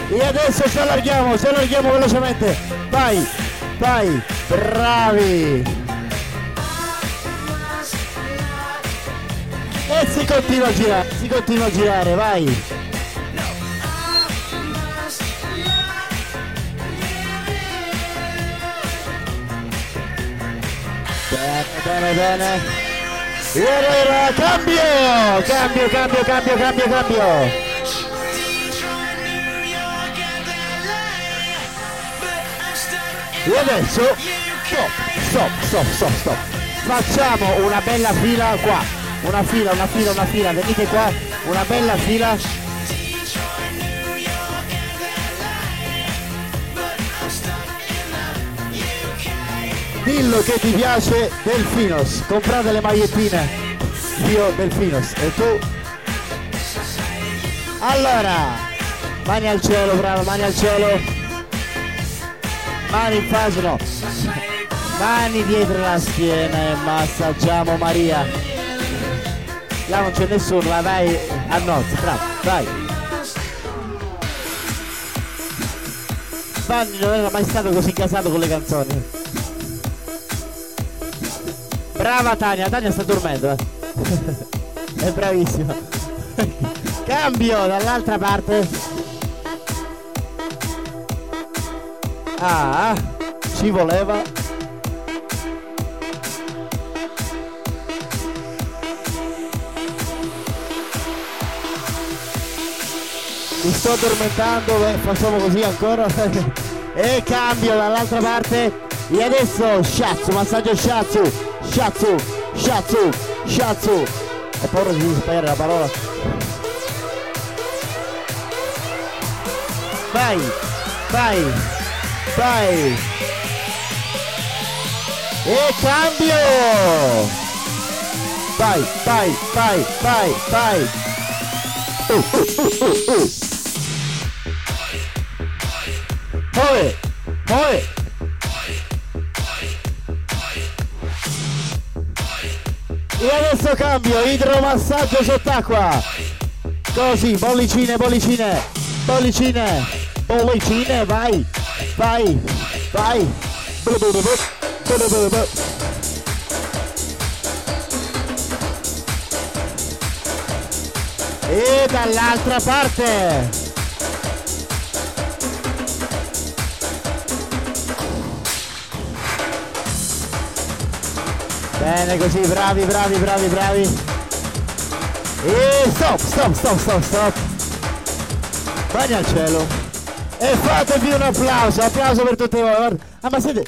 E adesso ci allarghiamo, ci allarghiamo velocemente, vai, vai, bravi. E si continua a girare, si continua a girare, vai. Bene, bene, cambio, cambio, cambio, cambio, cambio, cambio. E adesso, stop, stop, stop, stop, stop. Facciamo una bella fila qua. Una fila, una fila, una fila. Venite qua, una bella fila. Dillo che ti piace Delfinos, comprate le magliettine. Io Delfinos e tu? Allora, mani al cielo, bravo, mani al cielo. Mani in faccia, no. Mani dietro la schiena e massaggiamo Maria. Là non c'è nessuno, ma vai a nozze, bravo, vai. Vanni non era mai stato così casato con le canzoni. Brava Tania, Tania sta dormendo, eh. È bravissima. Cambio dall'altra parte. Ah, ci voleva. Mi sto addormentando, beh, facciamo così ancora. e cambio dall'altra parte. E adesso Shatsu, massaggio Shatsu, Shatsu, Shatsu, Shatsu. Ho paura di sbagliare la parola. Vai, vai, vai. E cambio. Vai, vai, vai, vai, vai. Uh, uh, uh, uh, uh. Muove, muove. E adesso cambio, idromassaggio sott'acqua. Così, bollicine, bollicine, bollicine, bollicine, vai, vai, vai. E dall'altra parte. Bene così, bravi, bravi, bravi, bravi. E stop, stop, stop, stop, stop. Bagna al cielo. E fatevi un applauso, applauso per tutte voi. guarda. Ah ma siete.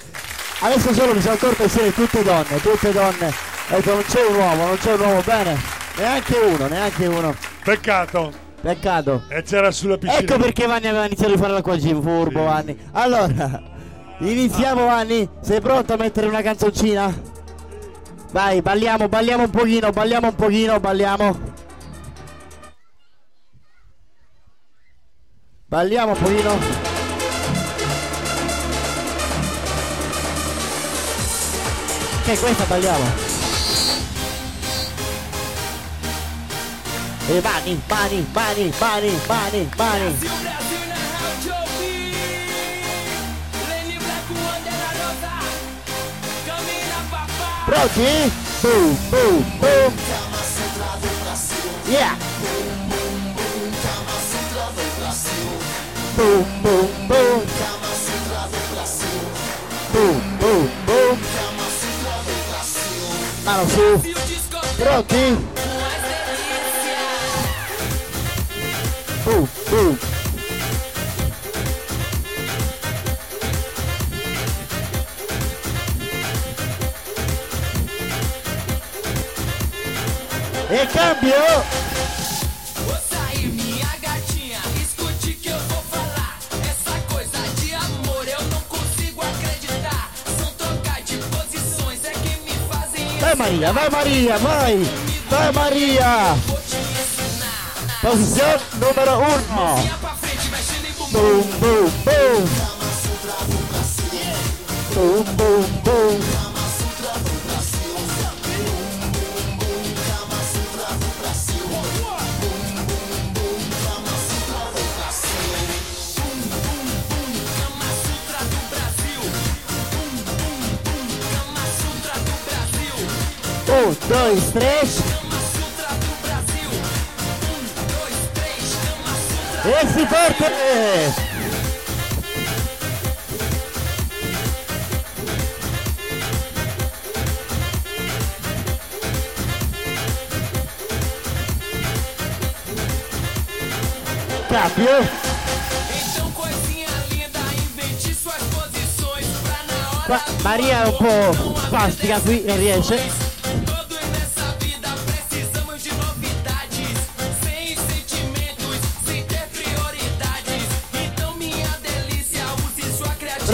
Adesso solo mi sono accorto che siete tutte donne, tutte donne. Ecco, non c'è un uomo, non c'è un uomo, bene. Neanche uno, neanche uno. Peccato. Peccato. E c'era sulla piscina. Ecco perché Vanni aveva iniziato a fare l'acqua gym, furbo Vanni. Allora, iniziamo Vanni. Sei pronto a mettere una canzoncina? Vai, balliamo, balliamo un pochino, balliamo un pochino, balliamo. Balliamo un pochino. Che questa balliamo? E mani, mani, mani, mani, mani, mani. Pronti? Boom, boom, boom. Yeah. Boom, boom, boom. Boom, boom, boom. Mano su. Pronti? Boom, boom. E cambio! Vou sair, minha gatinha, escute que eu vou falar. Essa coisa de amor eu não consigo acreditar. São trocar de posições é que me fazem. Vai Maria, vai Maria, vai! Vai Maria! Posição número 1. Boom, boom, boom. Boom, boom, boom. Um, dois, três. Esse forte! Cambio. Então, coisinha linda, invente suas posições pra na hora. Maria un po' spastica qui, non riesce.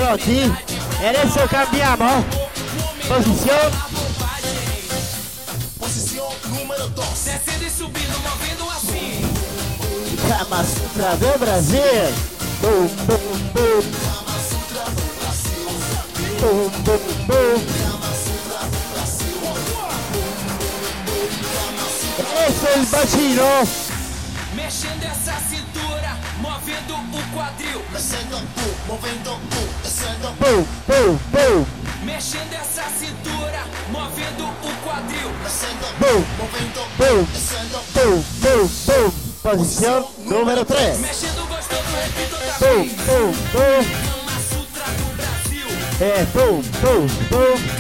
Sua criatividade. Pronti? E adesso cambiamo. Posizione. Posição número 2. Descendo e subindo, movendo assim. Kama Sutra do Brasil. Boom, boom, boom. Boom, boom, boom. Esse è il bacino. O quadril. Descendo, pum, movendo, pum, descendo. Boom, boom, boom. Mexendo essa cintura, movendo o quadril. Descendo, Boom, movendo, boom, descendo. boom, boom, boom. Posizione numero 3. Mexendo gostoso, repito outra Boom, vez. boom, boom. Kama Sutra do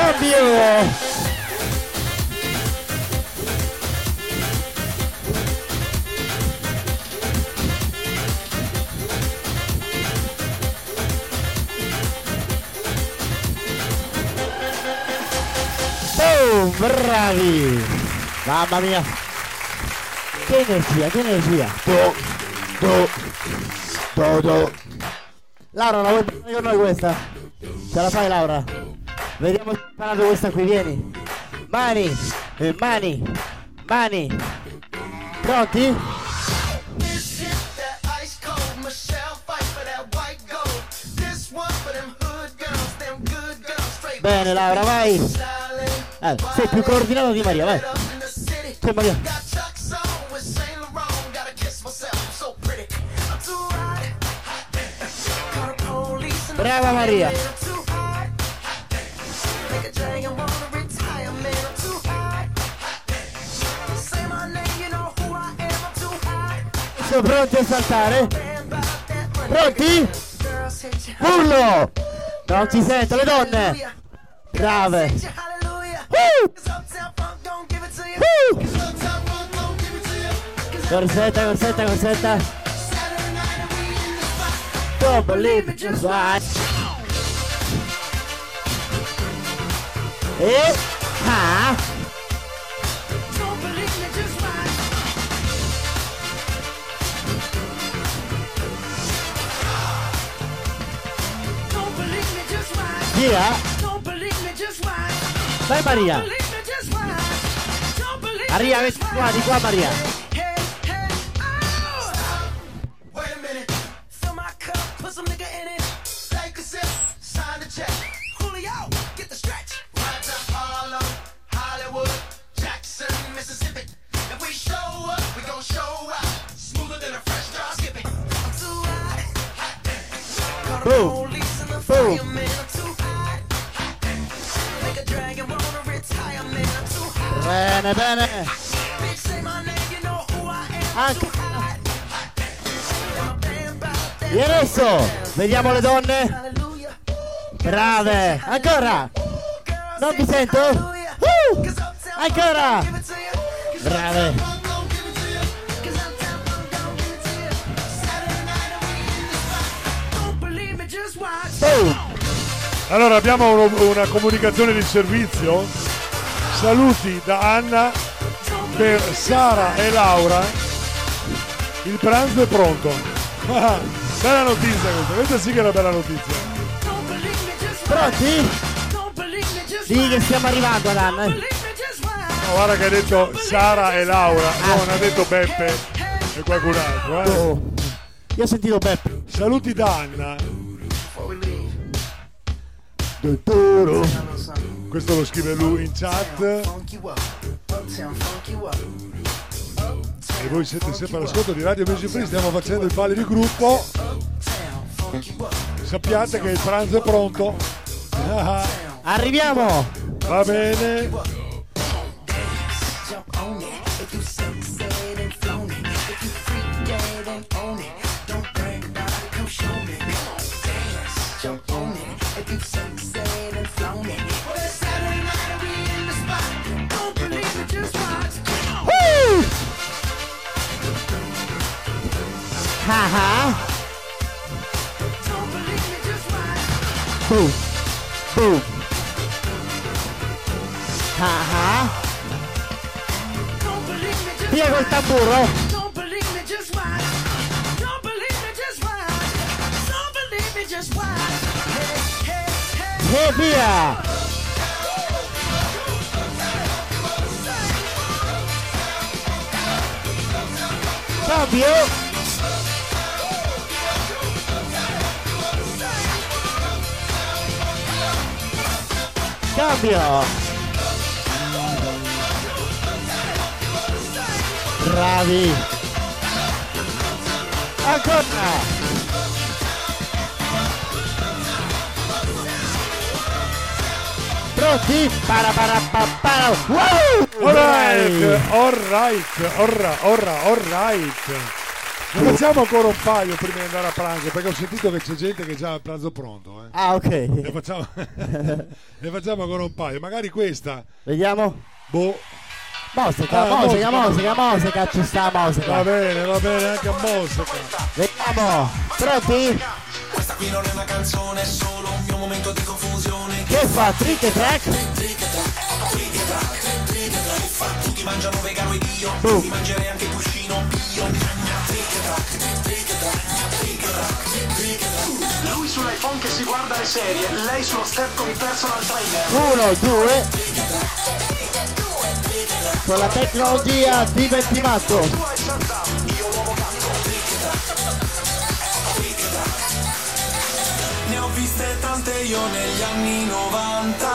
Cambio. Boom, bravi! Mamma mia! Che energia, che energia! Do, do, do, do. Laura, la vuoi fare con noi questa? Ce la fai Laura? Vediamo se hai imparato questa qui, vieni! Mani, eh, mani, mani! Pronti? Bene Laura, vai! Eh, sei più coordinato di Maria, vai! C'è Maria! Brava Maria! Siamo pronti a saltare? Pronti? Urlo! Non si sente le donne! Brave! Uh! Uh! Corsetta, corsetta, corsetta! Don't believe it, just right! E... Ah! Yeah. Don't believe me just why. Bye, Maria. I am. Anche. E adesso vediamo le donne. Brave. Ancora. Non vi sento? Uh! Ancora. Brave. Allora abbiamo una comunicazione di servizio. Saluti da Anna per Sara e Laura. Il pranzo è pronto. Ah, bella notizia questa, questa sì che è una bella notizia. Pronti? Sì che stiamo arrivando ad Anna. No, guarda che ha detto Sara e Laura, non ha detto Beppe e qualcun altro. eh. Oh. Io ho sentito Beppe. Saluti da Anna. Dottoro. Questo lo scrive lui in chat. E voi siete sempre all'ascolto di Radio Music Free, stiamo facendo i balli di gruppo. Sappiate che il pranzo è pronto. Arriviamo. Va bene. Haha. Boom. Boom. Haha. Via col tamburo. E via. Cambio. Bravi. Ancora. Pronti? Para para pa para. Wow! Alright, alright, orra, orra, alright. Ne facciamo ancora un paio prima di andare a pranzo, perché ho sentito che c'è gente che già ha il pranzo pronto. Eh. Ah, ok. Ne facciamo, ne facciamo ancora un paio. Magari questa. Vediamo. Boh. Mosica, Ah, musica. mosica, mosica, ci sta mosica. Va bene, va bene, anche a Mosca. Vediamo. Pronti? Questa qui non è una canzone, è solo un mio momento di confusione. Che fa? Trick e track? Tutti mangiano vegano ed io Boom. Mi mangerei anche il cuscino Io Lui sull'iPhone che si guarda le serie Lei sullo step con i personal trainer Uno, due. Con la tecnologia diventi matto. Ne ho viste tante io negli anni 90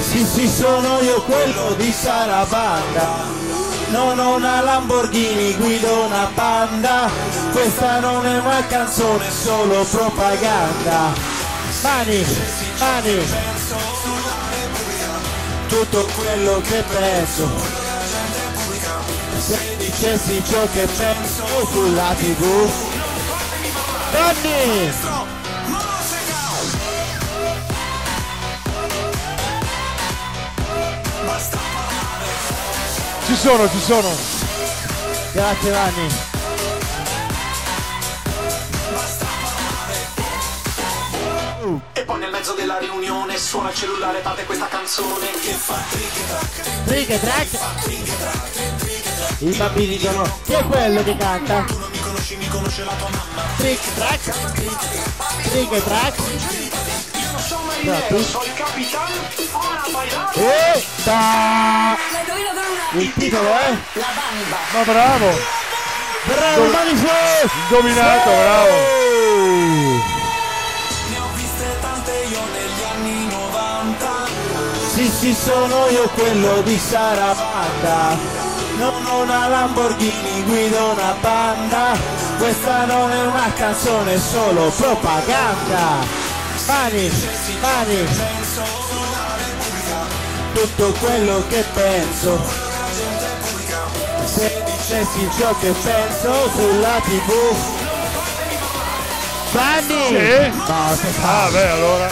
Sì, sì, sono io quello di Sarabanda. Non ho una Lamborghini, guido una Panda. Questa non è una canzone, è solo propaganda. Mani, mani. Tutto quello che penso. Se dicessi ciò che penso sulla tv. Donny! Ci sono, ci sono. Grazie Vanni. E poi nel mezzo della riunione Suona il cellulare, parte questa canzone Che fa trick Trick track. I bambini dicono chi è quello che canta? Mi conosci, mi conosce la tua mamma Trick track. Trick track. Sono marinero, il capitano Ora bailare Etta! Il titolo è? La bamba Ma bravo! Bravo Dom- Manice! Dominato, bravo! Ne ho viste tante io negli anni 90 Sì, sì, sono io quello di Sarabanda. Non ho una Lamborghini, guido una banda. Questa non è una canzone, è solo propaganda. Mani, mani, tutto quello che penso. Se dicessi ciò che penso sulla tv. Mani! Sì? No. Ah, beh, allora.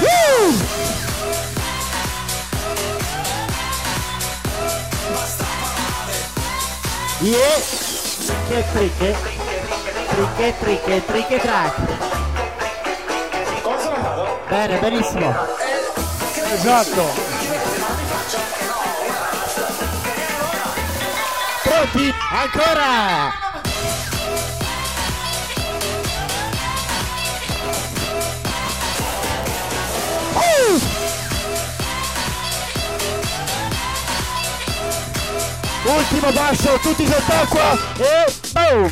Woo! Yeah! Che tricche? Tricche, tricche, tricche track. Bene, benissimo. Esatto. Pronti? Ancora! Ultimo basso, tutti sott'acqua e boom!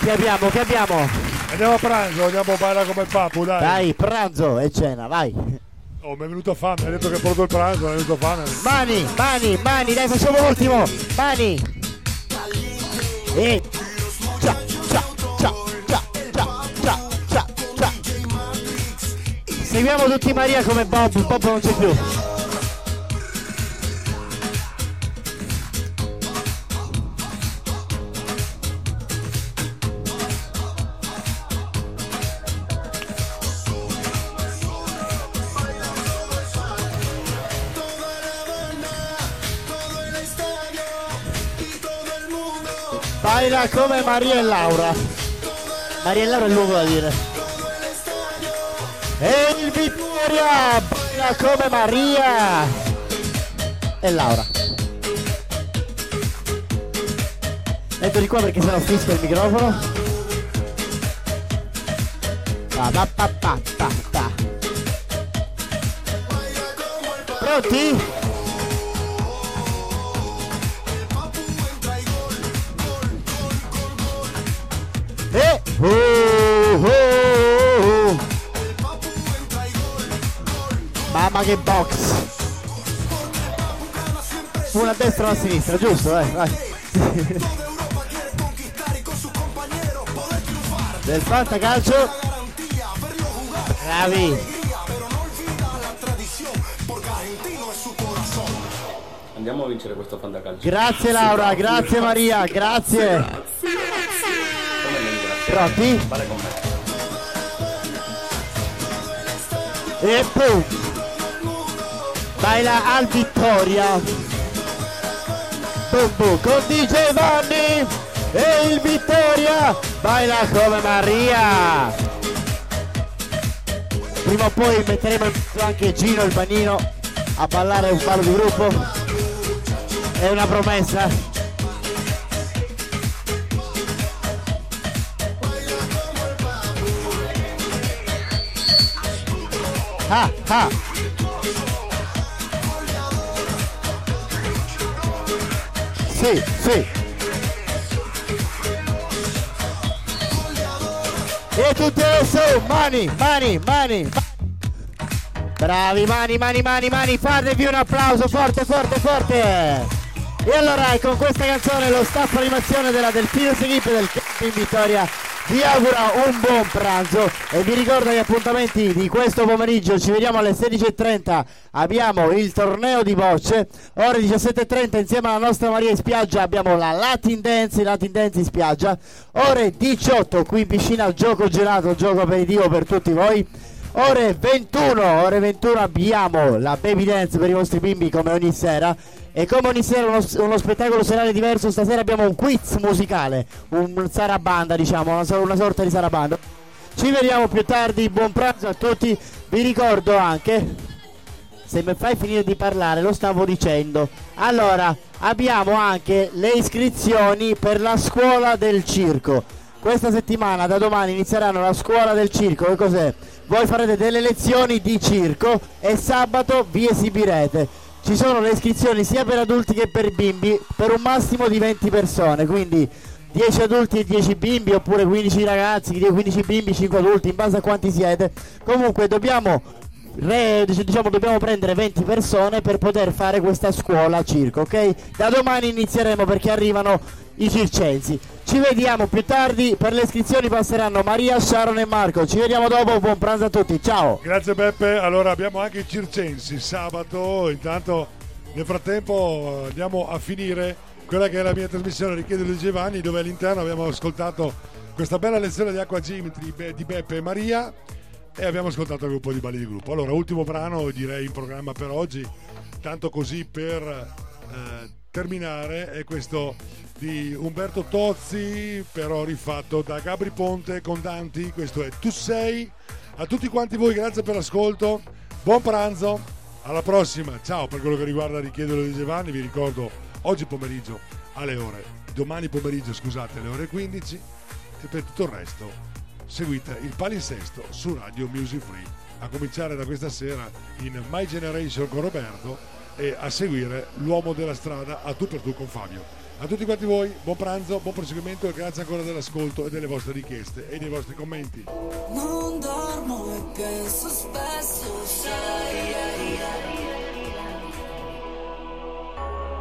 Che abbiamo, che abbiamo? Andiamo a pranzo, andiamo a ballare come papu, dai. Dai, pranzo e cena, vai! Oh, mi è venuto fame, mi ha detto che ha portato il pranzo, mi è venuto fame. Mani, mani, mani, dai facciamo l'ultimo! Mani! E ciao, ciao, ciao, ciao, ciao, ciao, ciao, ciao. Seguiamo tutti Maria come Bob, Bob non c'è più. Come Maria e Laura. Maria e Laura è il luogo da dire. E il Vittoria baila come Maria e Laura. Eccoli qua perché sennò fischia il microfono. Pa, pa, pa, pa, pa, pa. Pronti? Che box Una a destra e una a sinistra, giusto? Eh, vai. Del fantacalcio Bravi Andiamo a vincere questo fantacalcio. Grazie Laura, grazie Maria, grazie? Pronti? E boom Baila al Vittoria. Boom boom con DJ Vanni E il Vittoria. Baila come Maria. Prima o poi metteremo anche Gino il Banino A ballare un ballo di gruppo. È una promessa. Ah ah Sì, sì. E tutte su, mani, mani, mani. ma- Bravi, mani, mani, mani, mani, fatevi un applauso forte, forte, forte. E allora con questa canzone lo staff animazione della Delfino Equipe del Camping Vittoria vi augura un buon pranzo e vi ricordo gli appuntamenti di questo pomeriggio, ci vediamo alle 16.30, abbiamo il torneo di bocce, ore 17.30 insieme alla nostra Maria in spiaggia. Abbiamo la Latin Dance, Latin Dance in spiaggia, ore 18 qui in piscina gioco gelato, gioco aperitivo per tutti voi, Ore 21, ore 21 abbiamo la baby dance per i vostri bimbi come ogni sera. E come ogni sera uno, uno spettacolo serale diverso, stasera abbiamo un quiz musicale, un sarabanda diciamo, una, una sorta di sarabanda. Ci vediamo più tardi, buon pranzo a tutti. Vi ricordo anche, se mi fai finire di parlare, lo stavo dicendo. Allora, abbiamo anche le iscrizioni per la scuola del circo. Questa settimana, da domani, inizieranno la scuola del circo. Che cos'è? Voi farete delle lezioni di circo e sabato vi esibirete. Ci sono le iscrizioni sia per adulti che per bimbi per un massimo di 20 persone, quindi 10 adulti e 10 bimbi oppure 15 ragazzi, 15 bimbi, 5 adulti, in base a quanti siete. Comunque dobbiamo re- diciamo dobbiamo prendere 20 persone per poter fare questa scuola circo, ok? Da domani inizieremo perché arrivano i circensi. Ci vediamo più tardi, per le iscrizioni passeranno Maria, Sharon e Marco. Ci vediamo dopo, buon pranzo a tutti, ciao! Grazie Beppe, allora abbiamo anche i circensi sabato, intanto nel frattempo andiamo a finire quella che è la mia trasmissione Richiede di Giovanni dove all'interno abbiamo ascoltato questa bella lezione di di Be- di Beppe e Maria e abbiamo ascoltato anche un po' di balli di gruppo. Allora, ultimo brano direi in programma per oggi, tanto così per eh, terminare, è questo di Umberto Tozzi, però rifatto da Gabri Ponte con Danti, questo è Tu sei. A tutti quanti voi grazie per l'ascolto, buon pranzo, alla prossima, ciao per quello che riguarda Richiedelo di Giovanni, vi ricordo oggi pomeriggio alle ore, domani pomeriggio scusate alle ore 15 e per tutto il resto seguite il palinsesto su Radio Music Free, a cominciare da questa sera in My Generation con Roberto e a seguire l'uomo della strada a tu per tu con Fabio. A tutti quanti voi, buon pranzo, buon proseguimento e grazie ancora dell'ascolto e delle vostre richieste e dei vostri commenti. Non dormo e penso spesso, sai.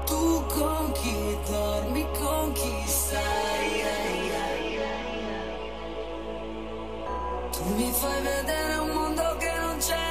Tu con chi dormi, con chi stai. Mi fai vedere un mondo che non c'è.